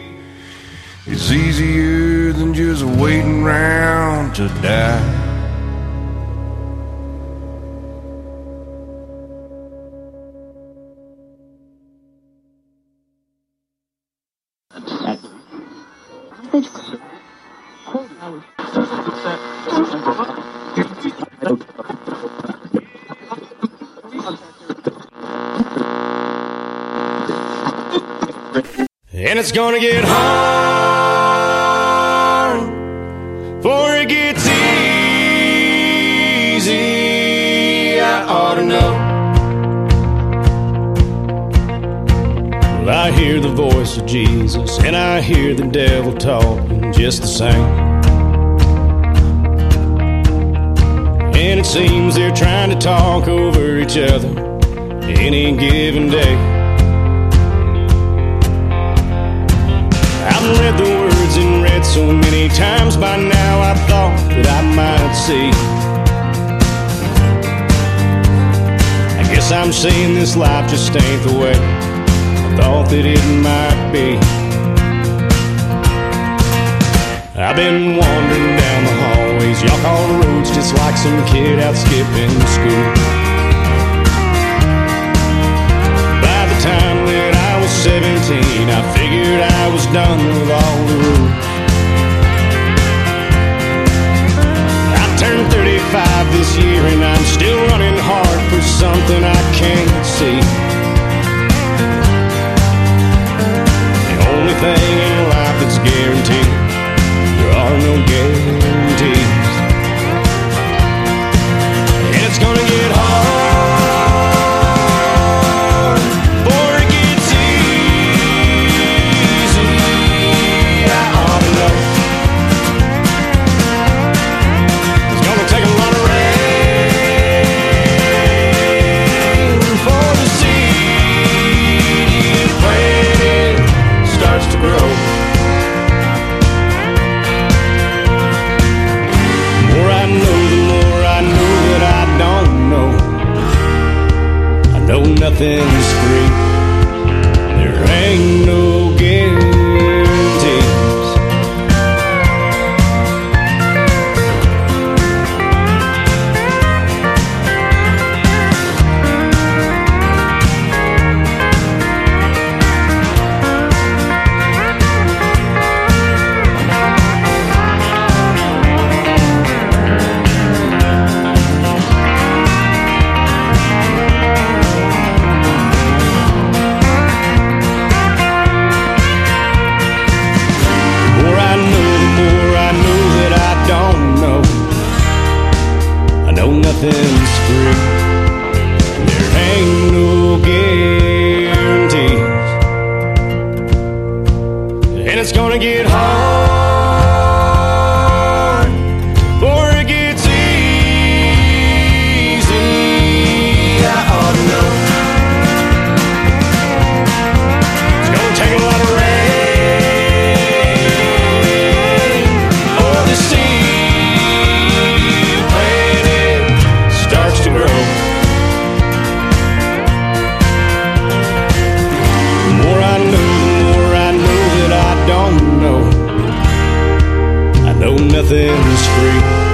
It's easier than just waiting around to die. It's gonna get hard before it gets easy. I ought to know. Well, I hear the voice of Jesus, and I hear the devil talking just the same. And it seems they're trying to talk over each other any given day. Read the words and read so many times by now I thought that I might see. I guess I'm saying this life just ain't the way I thought that it might be. I've been wandering down the hallways, y'all call the roads just like some kid out skipping school. By the time that I was 17, I done with all the rules. I turned 35 this year and I'm still running hard for something I can't see. The only thing in life that's guaranteed, there are no guarantees. Things free. nothing's free.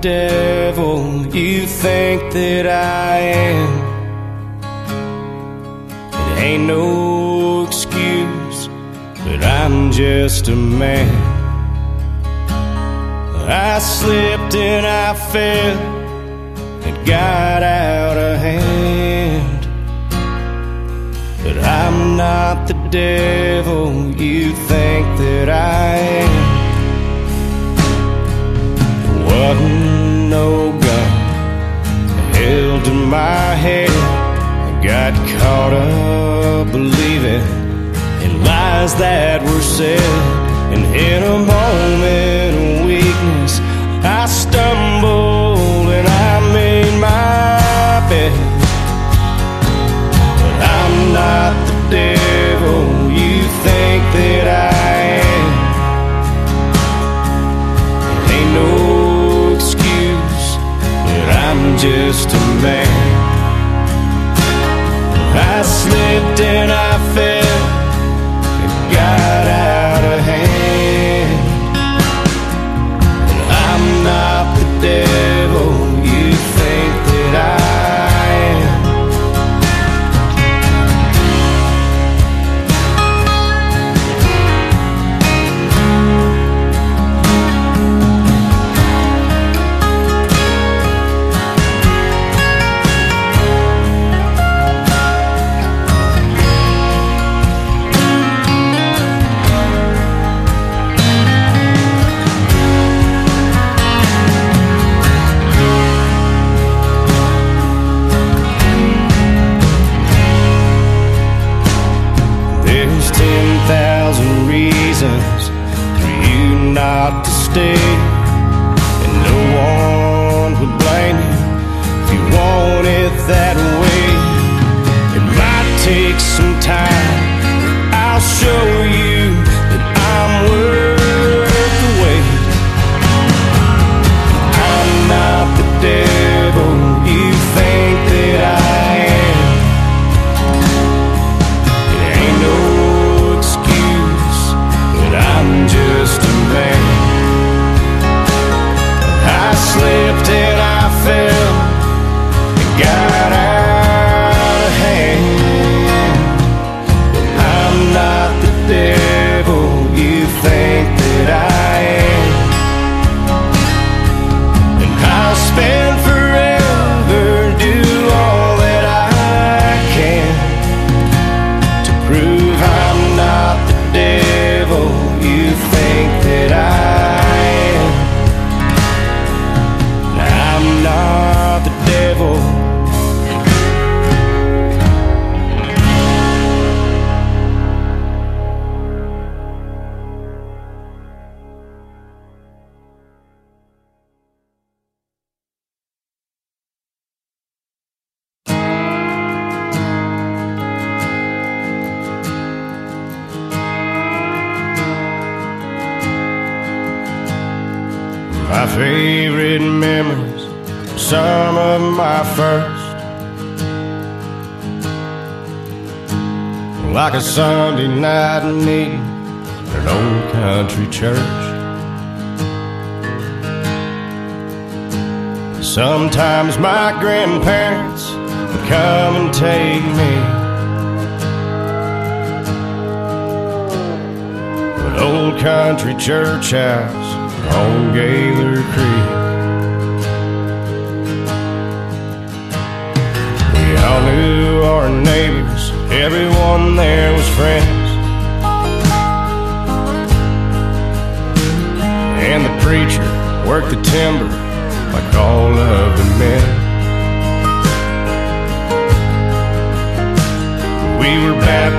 devil you think that I am. It ain't no excuse, but I'm just a man. I slipped and I fell, it got out of hand. But I'm not the devil you think that I am. What snow gun held to my head. I got caught up believing in lies that were said. And in a moment of weakness, I stumbled. just a man. I slipped and I fell.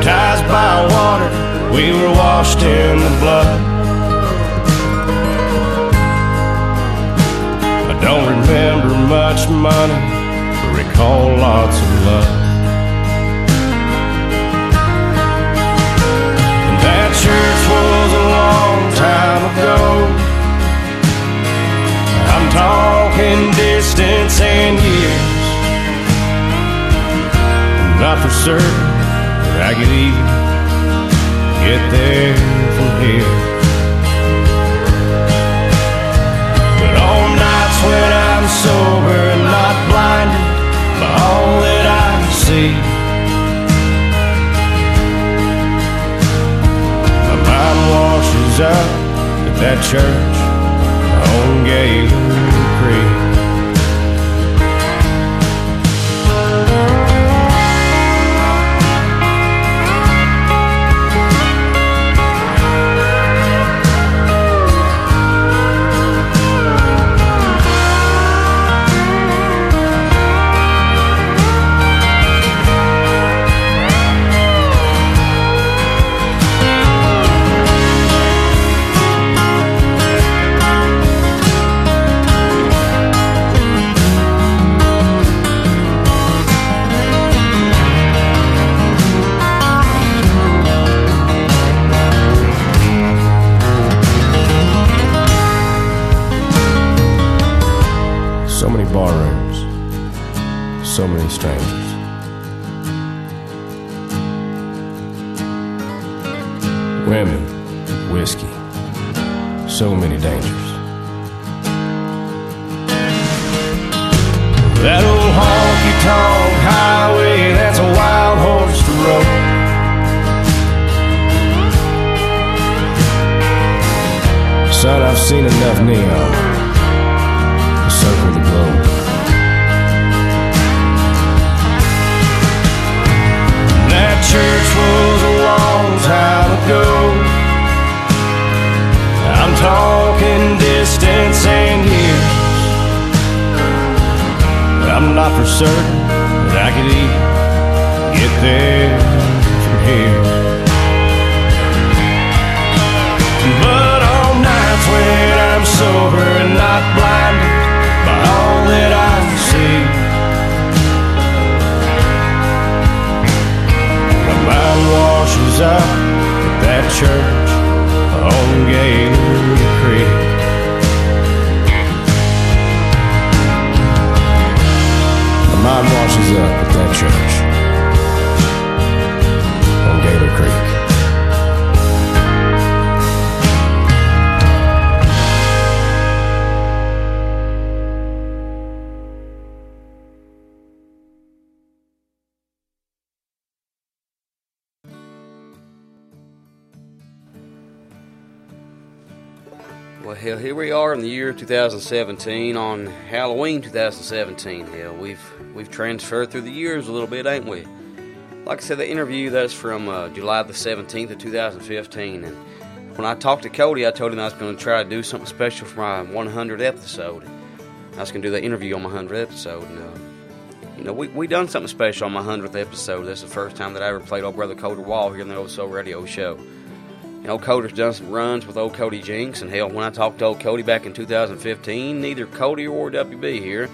Baptized by water, we were washed in the blood. I don't remember much money, but recall lots of love. And that church was a long time ago. I'm talking distance and years. Not for certain I could even get there from here. But on nights when I'm sober and not blinded by all that I see, my mind washes up at that church on Gaylor Creek. So many dangers. There from here. But on nights when I'm sober and not blinded by all that I see, my mind washes up at that church on Gaylor Creek. My mind washes up at that church Creek. Well, hell, here we are in the year 2017 on Halloween 2017. Hell, we've we've transferred through the years a little bit, ain't we? Like I said, the interview that's from uh, July the 17th of 2015, and when I talked to Cody, I told him I was going to try to do something special for my 100th episode. I was going to do the interview on my 100th episode, and uh, you know, we we done something special on my 100th episode. That's the first time that I ever played old brother Colter Wall here on the Old Soul Radio Show. And old Colter's done some runs with old Cody Jinks, and hell, when I talked to old Cody back in 2015, neither Cody or WB here,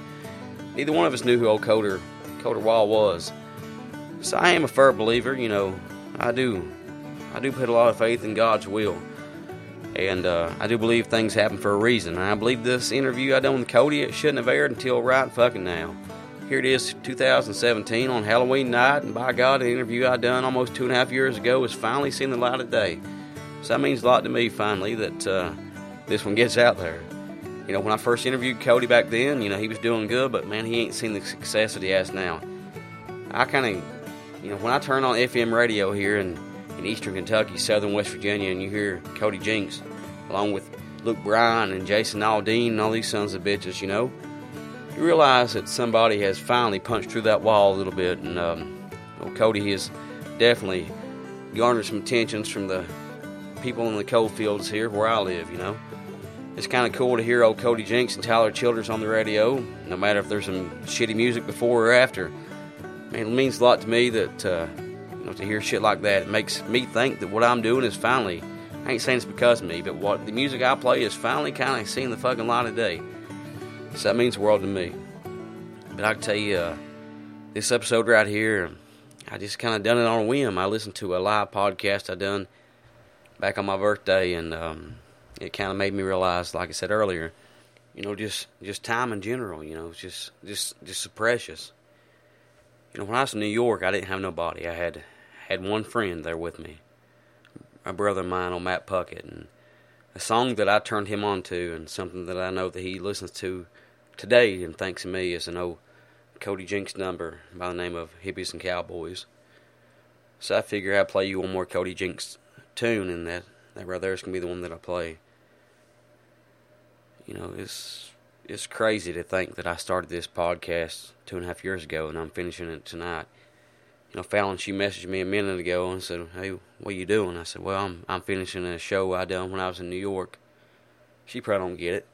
neither one of us knew who old Colter, Colter Wall was. So I am a firm believer, you know, I do, I do put a lot of faith in God's will. And uh, I do believe things happen for a reason. And I believe this interview I done with Cody, it shouldn't have aired until right fucking now. Here it is, 2017 on Halloween night, and by God, the interview I done almost two and a half years ago has finally seen the light of day. So that means a lot to me, finally, that uh, this one gets out there. You know, when I first interviewed Cody back then, you know, he was doing good, but man, he ain't seen the success that he has now. I kind of, you know, when I turn on FM radio here in, in eastern Kentucky, southern West Virginia, and you hear Cody Jinks, along with Luke Bryan and Jason Aldean and all these sons of bitches, you know, you realize that somebody has finally punched through that wall a little bit, and um, Cody has definitely garnered some attentions from the people in the coal fields here where I live, you know. It's kind of cool to hear old Cody Jinks and Tyler Childers on the radio, no matter if there's some shitty music before or after. It means a lot to me that, uh, you know, to hear shit like that. It makes me think that what I'm doing is finally, I ain't saying it's because of me, but what the music I play is finally kind of seeing the fucking light of day. So that means the world to me. But I can tell you, uh, this episode right here, I just kind of done it on a whim. I listened to a live podcast I done back on my birthday, and um, it kind of made me realize, like I said earlier, you know, just just time in general. You know, just just just so precious. You know, when I was in New York, I didn't have nobody. I had had one friend there with me, a brother of mine, on Matt Puckett, and a song that I turned him on to, and something that I know that he listens to today, and thanks to me, is an old Cody Jinks number by the name of Hippies and Cowboys. So I figure I'd play you one more Cody Jinks tune, and that that right there is gonna be the one that I play. You know, it's it's crazy to think that I started this podcast two and a half years ago, and I'm finishing it tonight. You know, Fallon, she messaged me a minute ago and said, "Hey, what are you doing?" I said, "Well, I'm I'm finishing a show I done when I was in New York." She probably don't get it,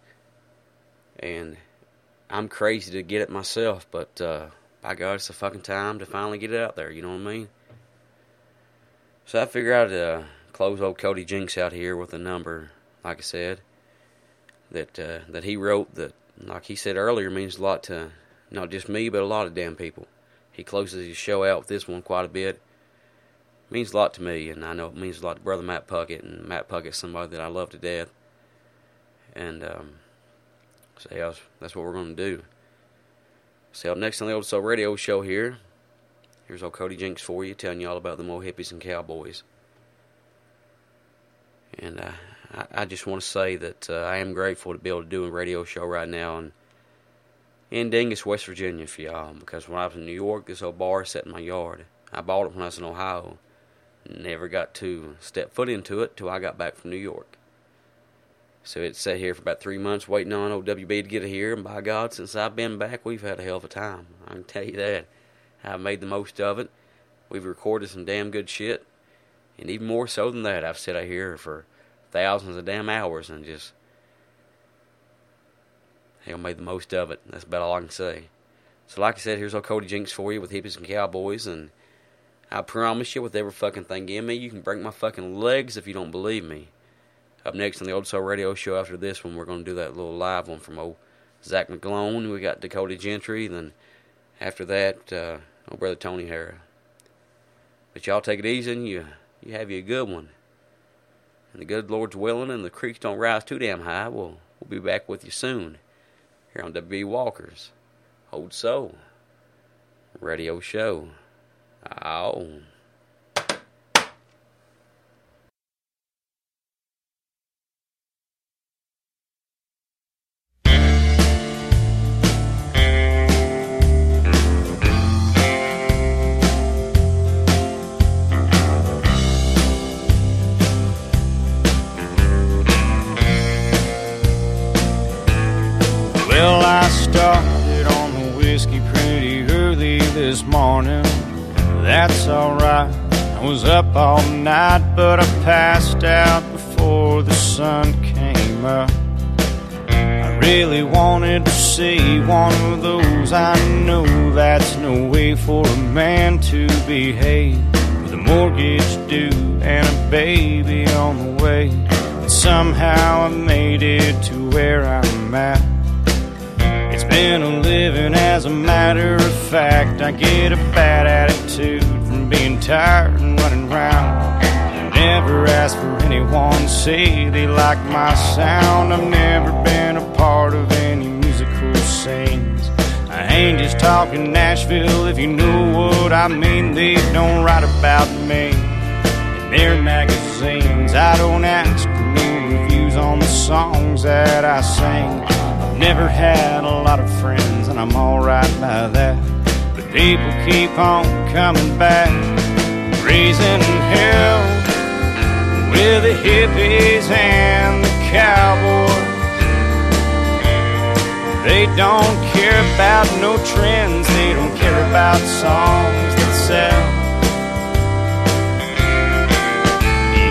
and I'm crazy to get it myself, but uh, by God, it's the fucking time to finally get it out there. You know what I mean? So I figure I'd uh, close old Cody Jinks out here with a number, like I said, that uh, that he wrote that, like he said earlier, means a lot to not just me, but a lot of damn people. He closes his show out with this one quite a bit. It means a lot to me, and I know it means a lot to Brother Matt Puckett, and Matt Puckett's somebody that I love to death. And um, so yeah, that's what we're going to do. So up next on the Old Soul Radio Show here, here's old Cody Jinks for you, telling you all about the Mo Hippies and Cowboys. And uh, I, I, just want to say that uh, I am grateful to be able to do a radio show right now in, in Dingess, West Virginia for y'all. Because when I was in New York, this old bar sat in my yard. I bought it when I was in Ohio. Never got to step foot into it till I got back from New York. So it sat here for about three months waiting on OWB to get it here, and by God, since I've been back, we've had a hell of a time. I can tell you that. I've made the most of it. We've recorded some damn good shit, and even more so than that, I've sat out here for thousands of damn hours and just hell made the most of it. That's about all I can say. So, like I said, here's old Cody Jinks for you with hippies and cowboys, and I promise you, with every fucking thing in me, you can break my fucking legs if you don't believe me. Up next on the Old Soul Radio Show after this one, we're going to do that little live one from old Zach McGlone. We got Dakota Gentry. Then after that, uh, old brother Tony Hara. But y'all take it easy and you, you have you a good one. And the good Lord's willing and the creeks don't rise too damn high, we'll, we'll be back with you soon here on W. Walker's Old Soul Radio Show. Oh. That's alright. I was up all night, but I passed out before the sun came up. I really wanted to see one of those. I know that's no way for a man to behave. With a mortgage due and a baby on the way. And somehow I made it to where I'm at. It's been a living as a matter of fact. I get a bad attitude being tired and running around. And never asked for anyone say they like my sound. I've never been a part of any musical scenes. I ain't just talking Nashville if you know what I mean. They don't write about me in their magazines. I don't ask for new reviews on the songs that I sing. I've never had a lot of friends, and I'm alright by that. People keep on coming back, raising hell with the hippies and the cowboys. They don't care about no trends, they don't care about songs that sell.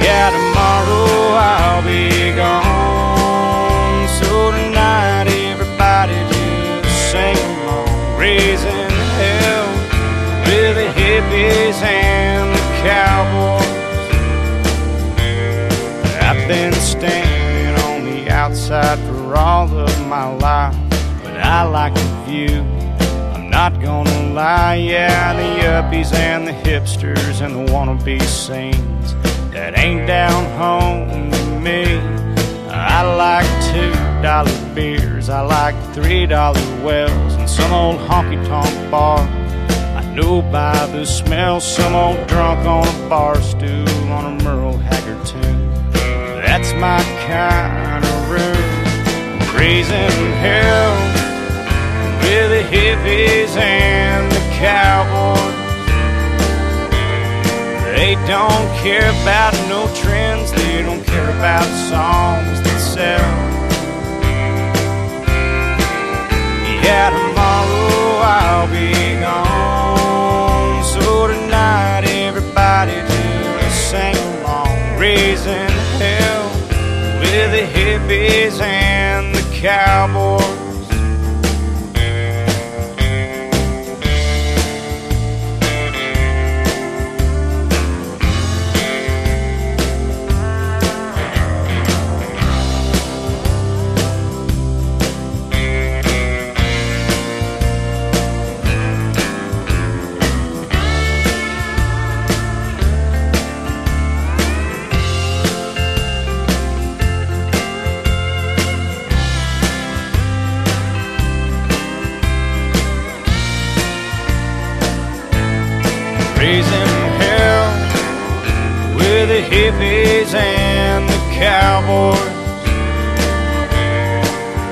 Yeah, tomorrow I'll be gone. So tonight, everybody just sing along, raising hippies and the cowboys. I've been standing on the outside for all of my life, but I like the view. I'm not gonna lie, yeah, the yuppies and the hipsters and the wannabe scenes that ain't down home to me. I like two dollar beers, I like three dollar wells, and some old honky tonk bar. By the smell, some old drunk on a bar stool on a Merle Haggard tune. That's my kind of room. Raising hell with the hippies and the cowboys. They don't care about no trends, they don't care about songs that sell. Yeah, tomorrow I'll be the hippies and the cowboys. Cowboys.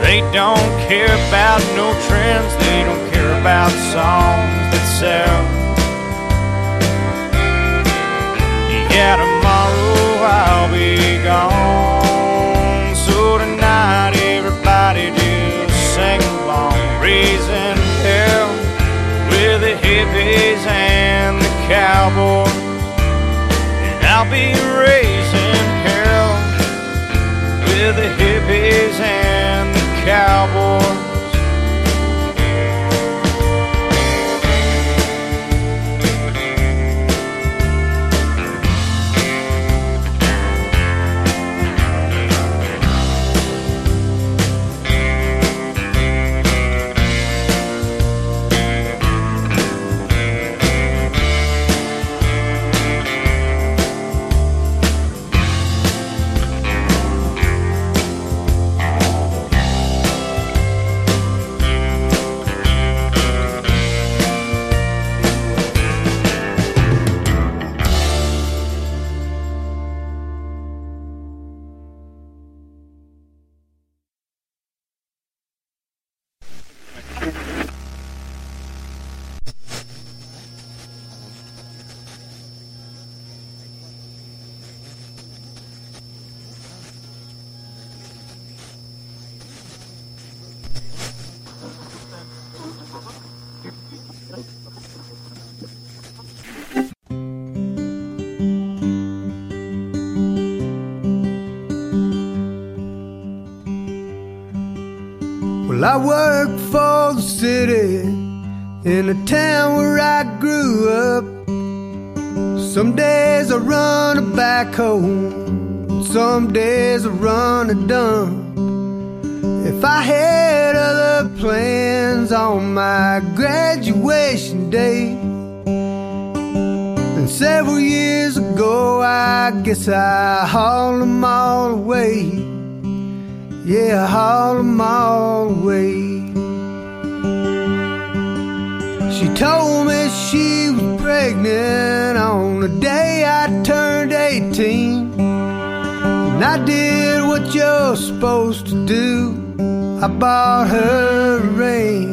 They don't care about no trends, they don't care about songs that sell. Yeah, tomorrow I'll be gone. So tonight, everybody just sing along, raising hell with the hippies and the cowboys. And I'll be raising the hippies and the cowboys. I work for the city in the town where I grew up. Some days I run a backhoe, some days I run a dump. If I had other plans on my graduation day, then several years ago, I guess I hauled them all away. Yeah, I hauled them all away. She told me she was pregnant on the day I turned 18. And I did what you're supposed to do. I bought her a ring.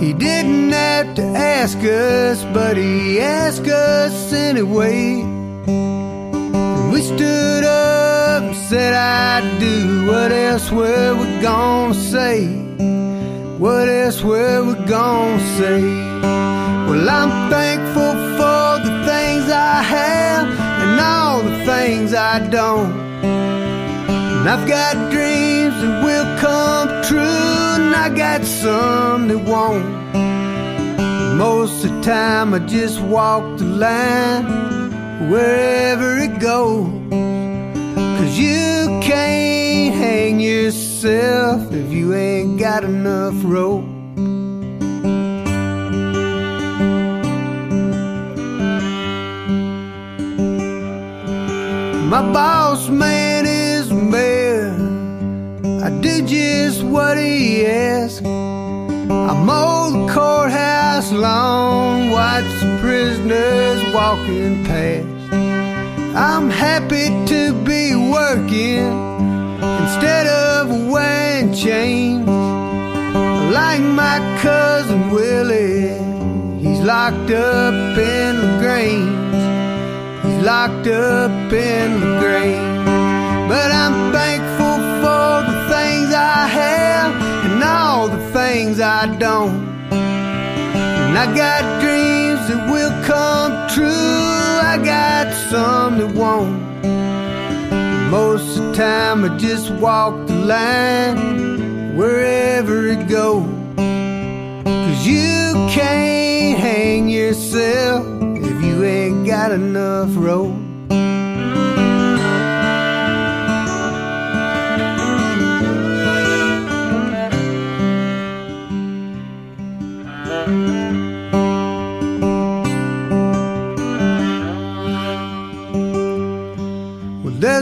He didn't have to ask us, but he asked us anyway. And we stood up said, I do. What else were we gonna say? What else were we gonna say? Well, I'm thankful for the things I have and all the things I don't. And I've got dreams that will come true, and I got some that won't. Most of the time, I just walk the line wherever it goes. You can't hang yourself if you ain't got enough rope. My boss man is mayor. I do just what he asks. I mow the courthouse lawn, watch the prisoners walking past. I'm happy to be working instead of wearing chains. Like my cousin Willie, he's locked up in the Grange. He's locked up in the Grange. But I'm thankful for the things I have and all the things I don't. And I got dreams that will come true. I got some that won't. Most of the time, I just walk the line wherever it goes. Cause you can't hang yourself if you ain't got enough rope.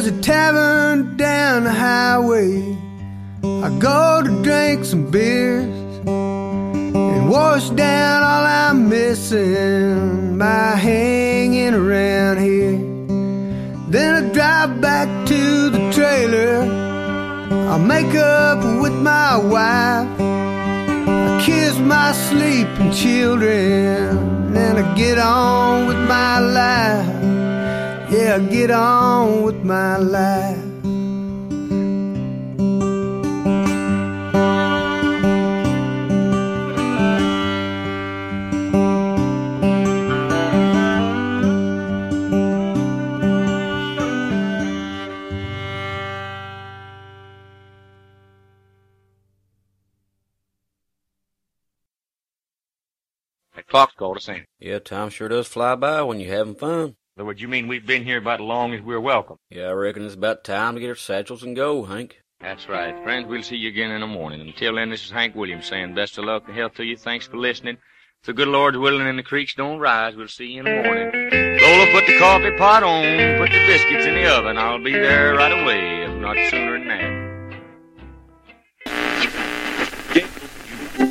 There's a tavern down the highway. I go to drink some beers and wash down all I'm missing by hanging around here. Then I drive back to the trailer. I'll make up with my wife. I kiss my sleeping children and I get on with my life. Yeah, get on with my life. That clock's called us in. Yeah, time sure does fly by when you're having fun. So would you mean we've been here about as long as we're welcome? Yeah, I reckon it's about time to get our satchels and go, Hank. That's right. Friends, we'll see you again in the morning. Until then, this is Hank Williams saying best of luck and health to you. Thanks for listening. If the good Lord's willing and the creeks don't rise, we'll see you in the morning. Lola, put the coffee pot on, put the biscuits in the oven. I'll be there right away.